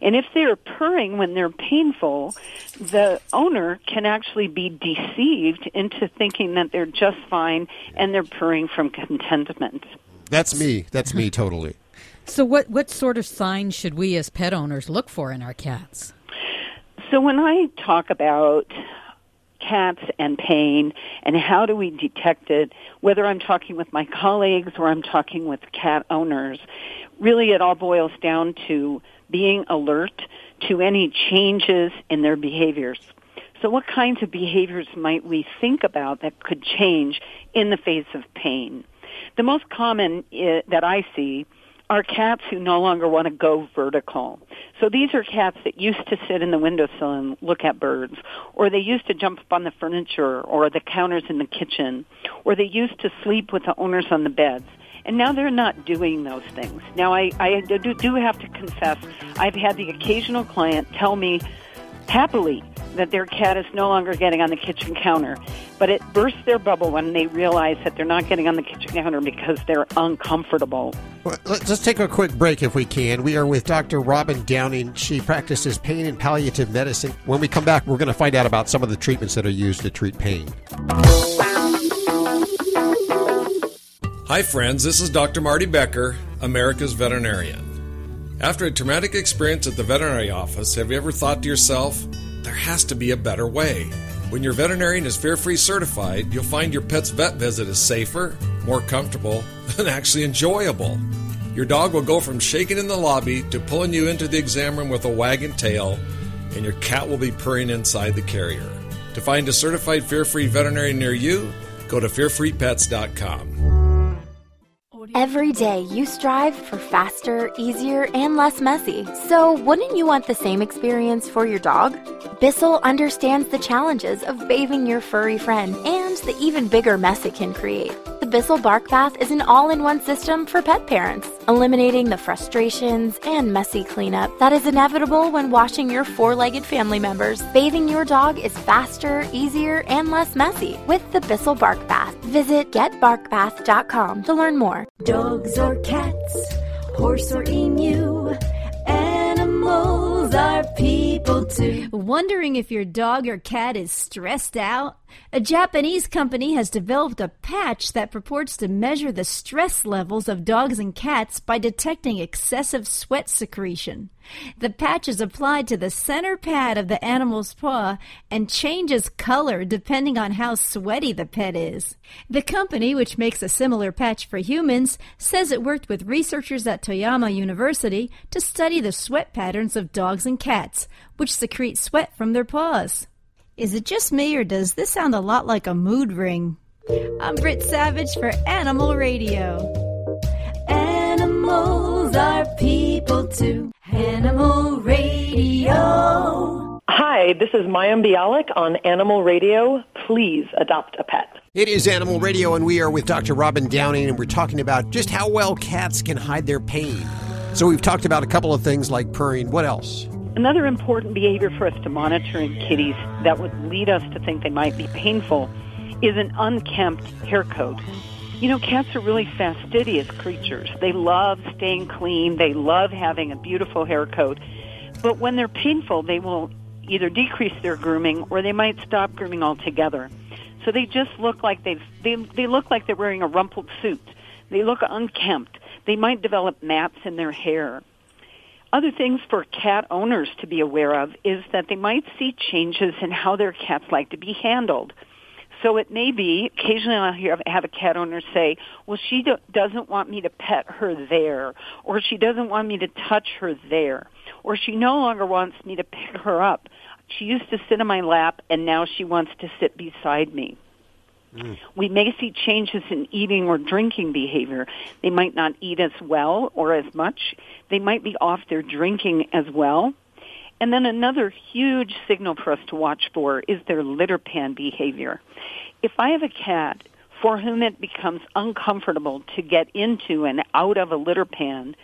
And if they're purring when they're painful, the owner can actually be deceived into thinking that they're just fine and they're purring from contentment. That's me. That's me totally. So, what, what sort of signs should we as pet owners look for in our cats? So when I talk about cats and pain and how do we detect it, whether I'm talking with my colleagues or I'm talking with cat owners, really it all boils down to being alert to any changes in their behaviors. So what kinds of behaviors might we think about that could change in the face of pain? The most common uh, that I see are cats who no longer want to go vertical. So these are cats that used to sit in the windowsill and look at birds, or they used to jump up on the furniture or the counters in the kitchen, or they used to sleep with the owners on the beds. And now they're not doing those things. Now I, I do, do have to confess, I've had the occasional client tell me happily that their cat is no longer getting on the kitchen counter. But it bursts their bubble when they realize that they're not getting on the kitchen counter because they're uncomfortable. Well, let's take a quick break if we can. We are with Dr. Robin Downing. She practices pain and palliative medicine. When we come back, we're going to find out about some of the treatments that are used to treat pain. Hi, friends. This is Dr. Marty Becker, America's veterinarian. After a traumatic experience at the veterinary office, have you ever thought to yourself, there has to be a better way? When your veterinarian is fear free certified, you'll find your pet's vet visit is safer, more comfortable, and actually enjoyable. Your dog will go from shaking in the lobby to pulling you into the exam room with a wagging tail, and your cat will be purring inside the carrier. To find a certified fear free veterinarian near you, go to fearfreepets.com. Every day you strive for faster, easier, and less messy. So, wouldn't you want the same experience for your dog? Bissell understands the challenges of bathing your furry friend and the even bigger mess it can create. The Bissell Bark Bath is an all in one system for pet parents, eliminating the frustrations and messy cleanup that is inevitable when washing your four legged family members. Bathing your dog is faster, easier, and less messy with the Bissell Bark Bath. Visit getbarkbath.com to learn more. Dogs or cats, horse or emu, animals are people too. Wondering if your dog or cat is stressed out? A Japanese company has developed a patch that purports to measure the stress levels of dogs and cats by detecting excessive sweat secretion. The patch is applied to the center pad of the animal's paw and changes color depending on how sweaty the pet is. The company, which makes a similar patch for humans, says it worked with researchers at Toyama University to study the sweat patterns of dogs and cats, which secrete sweat from their paws. Is it just me, or does this sound a lot like a mood ring? I'm Britt Savage for Animal Radio. Animals are people too. Animal Radio. Hi, this is Mayim Bialik on Animal Radio. Please adopt a pet. It is Animal Radio, and we are with Dr. Robin Downing, and we're talking about just how well cats can hide their pain. So we've talked about a couple of things like purring. What else? Another important behavior for us to monitor in kitties that would lead us to think they might be painful is an unkempt hair coat. You know, cats are really fastidious creatures. They love staying clean. They love having a beautiful hair coat. But when they're painful, they will either decrease their grooming or they might stop grooming altogether. So they just look like they've, they, they look like they're wearing a rumpled suit. They look unkempt. They might develop mats in their hair. Other things for cat owners to be aware of is that they might see changes in how their cats like to be handled. So it may be, occasionally I'll hear, have a cat owner say, well, she do- doesn't want me to pet her there, or she doesn't want me to touch her there, or she no longer wants me to pick her up. She used to sit in my lap, and now she wants to sit beside me. Mm. We may see changes in eating or drinking behavior. They might not eat as well or as much. They might be off their drinking as well. And then another huge signal for us to watch for is their litter pan behavior. If I have a cat for whom it becomes uncomfortable to get into and out of a litter pan,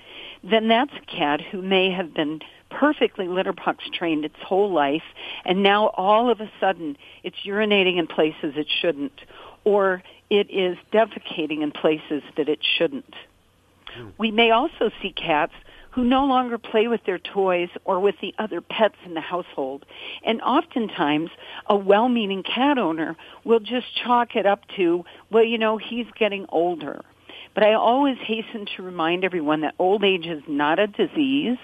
then that's a cat who may have been perfectly litter box trained its whole life and now all of a sudden it's urinating in places it shouldn't or it is defecating in places that it shouldn't. Hmm. We may also see cats who no longer play with their toys or with the other pets in the household. And oftentimes, a well-meaning cat owner will just chalk it up to, well, you know, he's getting older. But I always hasten to remind everyone that old age is not a disease,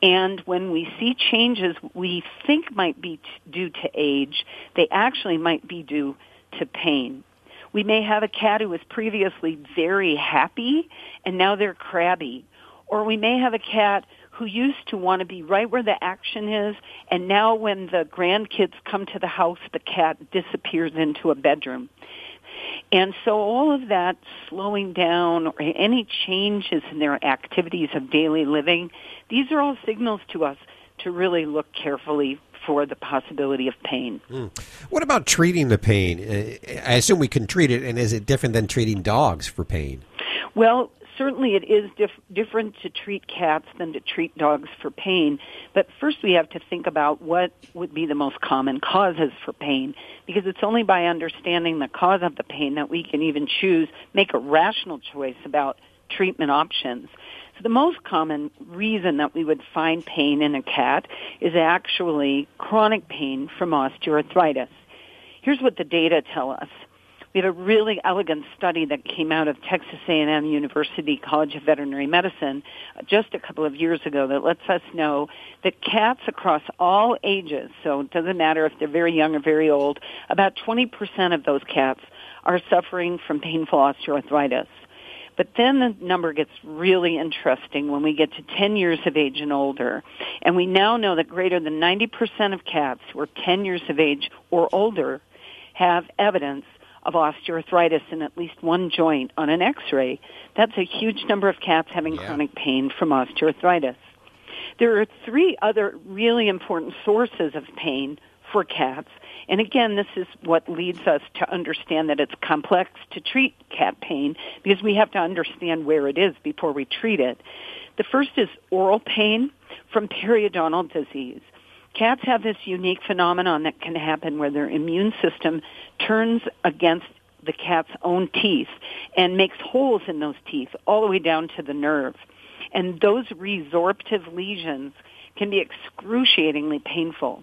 and when we see changes we think might be t- due to age, they actually might be due to pain. We may have a cat who was previously very happy and now they're crabby. Or we may have a cat who used to want to be right where the action is and now when the grandkids come to the house the cat disappears into a bedroom. And so all of that slowing down or any changes in their activities of daily living, these are all signals to us to really look carefully for the possibility of pain. Mm. What about treating the pain? Uh, I assume we can treat it, and is it different than treating dogs for pain? Well, certainly it is dif- different to treat cats than to treat dogs for pain. But first we have to think about what would be the most common causes for pain because it's only by understanding the cause of the pain that we can even choose, make a rational choice about treatment options. So the most common reason that we would find pain in a cat is actually chronic pain from osteoarthritis. Here's what the data tell us. We have a really elegant study that came out of Texas A&M University College of Veterinary Medicine uh, just a couple of years ago that lets us know that cats across all ages, so it doesn't matter if they're very young or very old, about 20% of those cats are suffering from painful osteoarthritis. But then the number gets really interesting when we get to 10 years of age and older. And we now know that greater than 90% of cats who are 10 years of age or older have evidence of osteoarthritis in at least one joint on an x-ray. That's a huge number of cats having yeah. chronic pain from osteoarthritis. There are three other really important sources of pain for cats. And again, this is what leads us to understand that it's complex to treat cat pain because we have to understand where it is before we treat it. The first is oral pain from periodontal disease. Cats have this unique phenomenon that can happen where their immune system turns against the cat's own teeth and makes holes in those teeth all the way down to the nerve. And those resorptive lesions can be excruciatingly painful.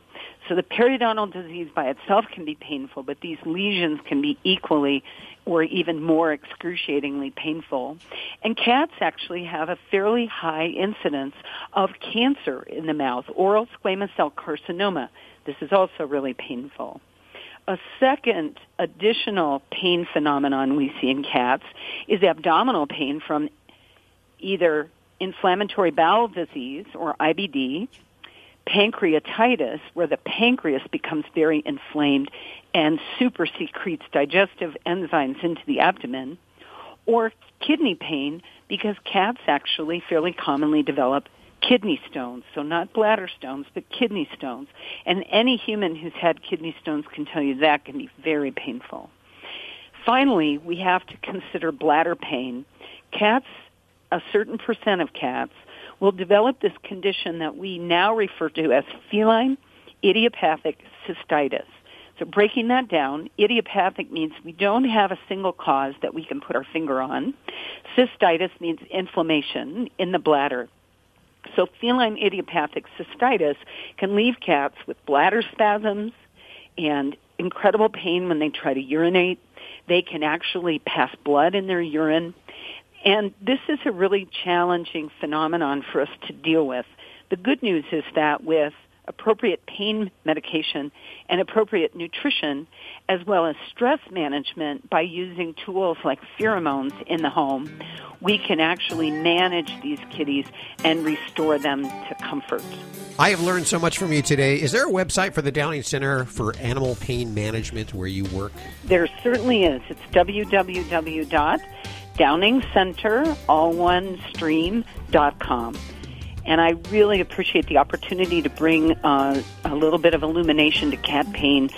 So the periodontal disease by itself can be painful, but these lesions can be equally or even more excruciatingly painful. And cats actually have a fairly high incidence of cancer in the mouth, oral squamous cell carcinoma. This is also really painful. A second additional pain phenomenon we see in cats is abdominal pain from either inflammatory bowel disease or IBD, pancreatitis, where the pancreas becomes very inflamed and super secretes digestive enzymes into the abdomen, or kidney pain because cats actually fairly commonly develop kidney stones. So not bladder stones, but kidney stones. And any human who's had kidney stones can tell you that can be very painful. Finally, we have to consider bladder pain. Cats, a certain percent of cats, will develop this condition that we now refer to as feline idiopathic cystitis. So breaking that down, idiopathic means we don't have a single cause that we can put our finger on. Cystitis means inflammation in the bladder. So feline idiopathic cystitis can leave cats with bladder spasms and incredible pain when they try to urinate. They can actually pass blood in their urine. And this is a really challenging phenomenon for us to deal with. The good news is that with appropriate pain medication and appropriate nutrition, as well as stress management by using tools like pheromones in the home, we can actually manage these kitties and restore them to comfort. I have learned so much from you today. Is there a website for the Downing Center for Animal Pain Management where you work? There certainly is. It's www Downing Center, all one stream, dot com. And I really appreciate the opportunity to bring uh, a little bit of illumination to cat pain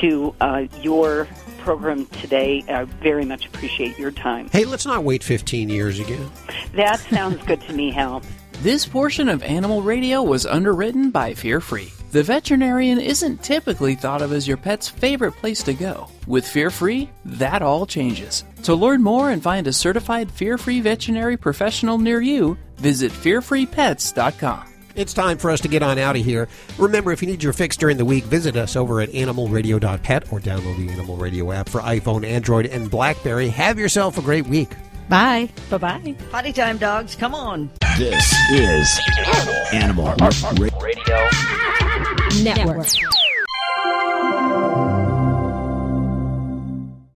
to uh, your program today. I very much appreciate your time. Hey, let's not wait 15 years again. That sounds good to me, Hal. This portion of Animal Radio was underwritten by Fear Free. The veterinarian isn't typically thought of as your pet's favorite place to go. With Fear Free, that all changes. To learn more and find a certified fear free veterinary professional near you, visit fearfreepets.com. It's time for us to get on out of here. Remember, if you need your fix during the week, visit us over at animalradio.pet or download the Animal Radio app for iPhone, Android, and Blackberry. Have yourself a great week. Bye. Bye bye. Potty time, dogs. Come on. This is Animal Radio Network.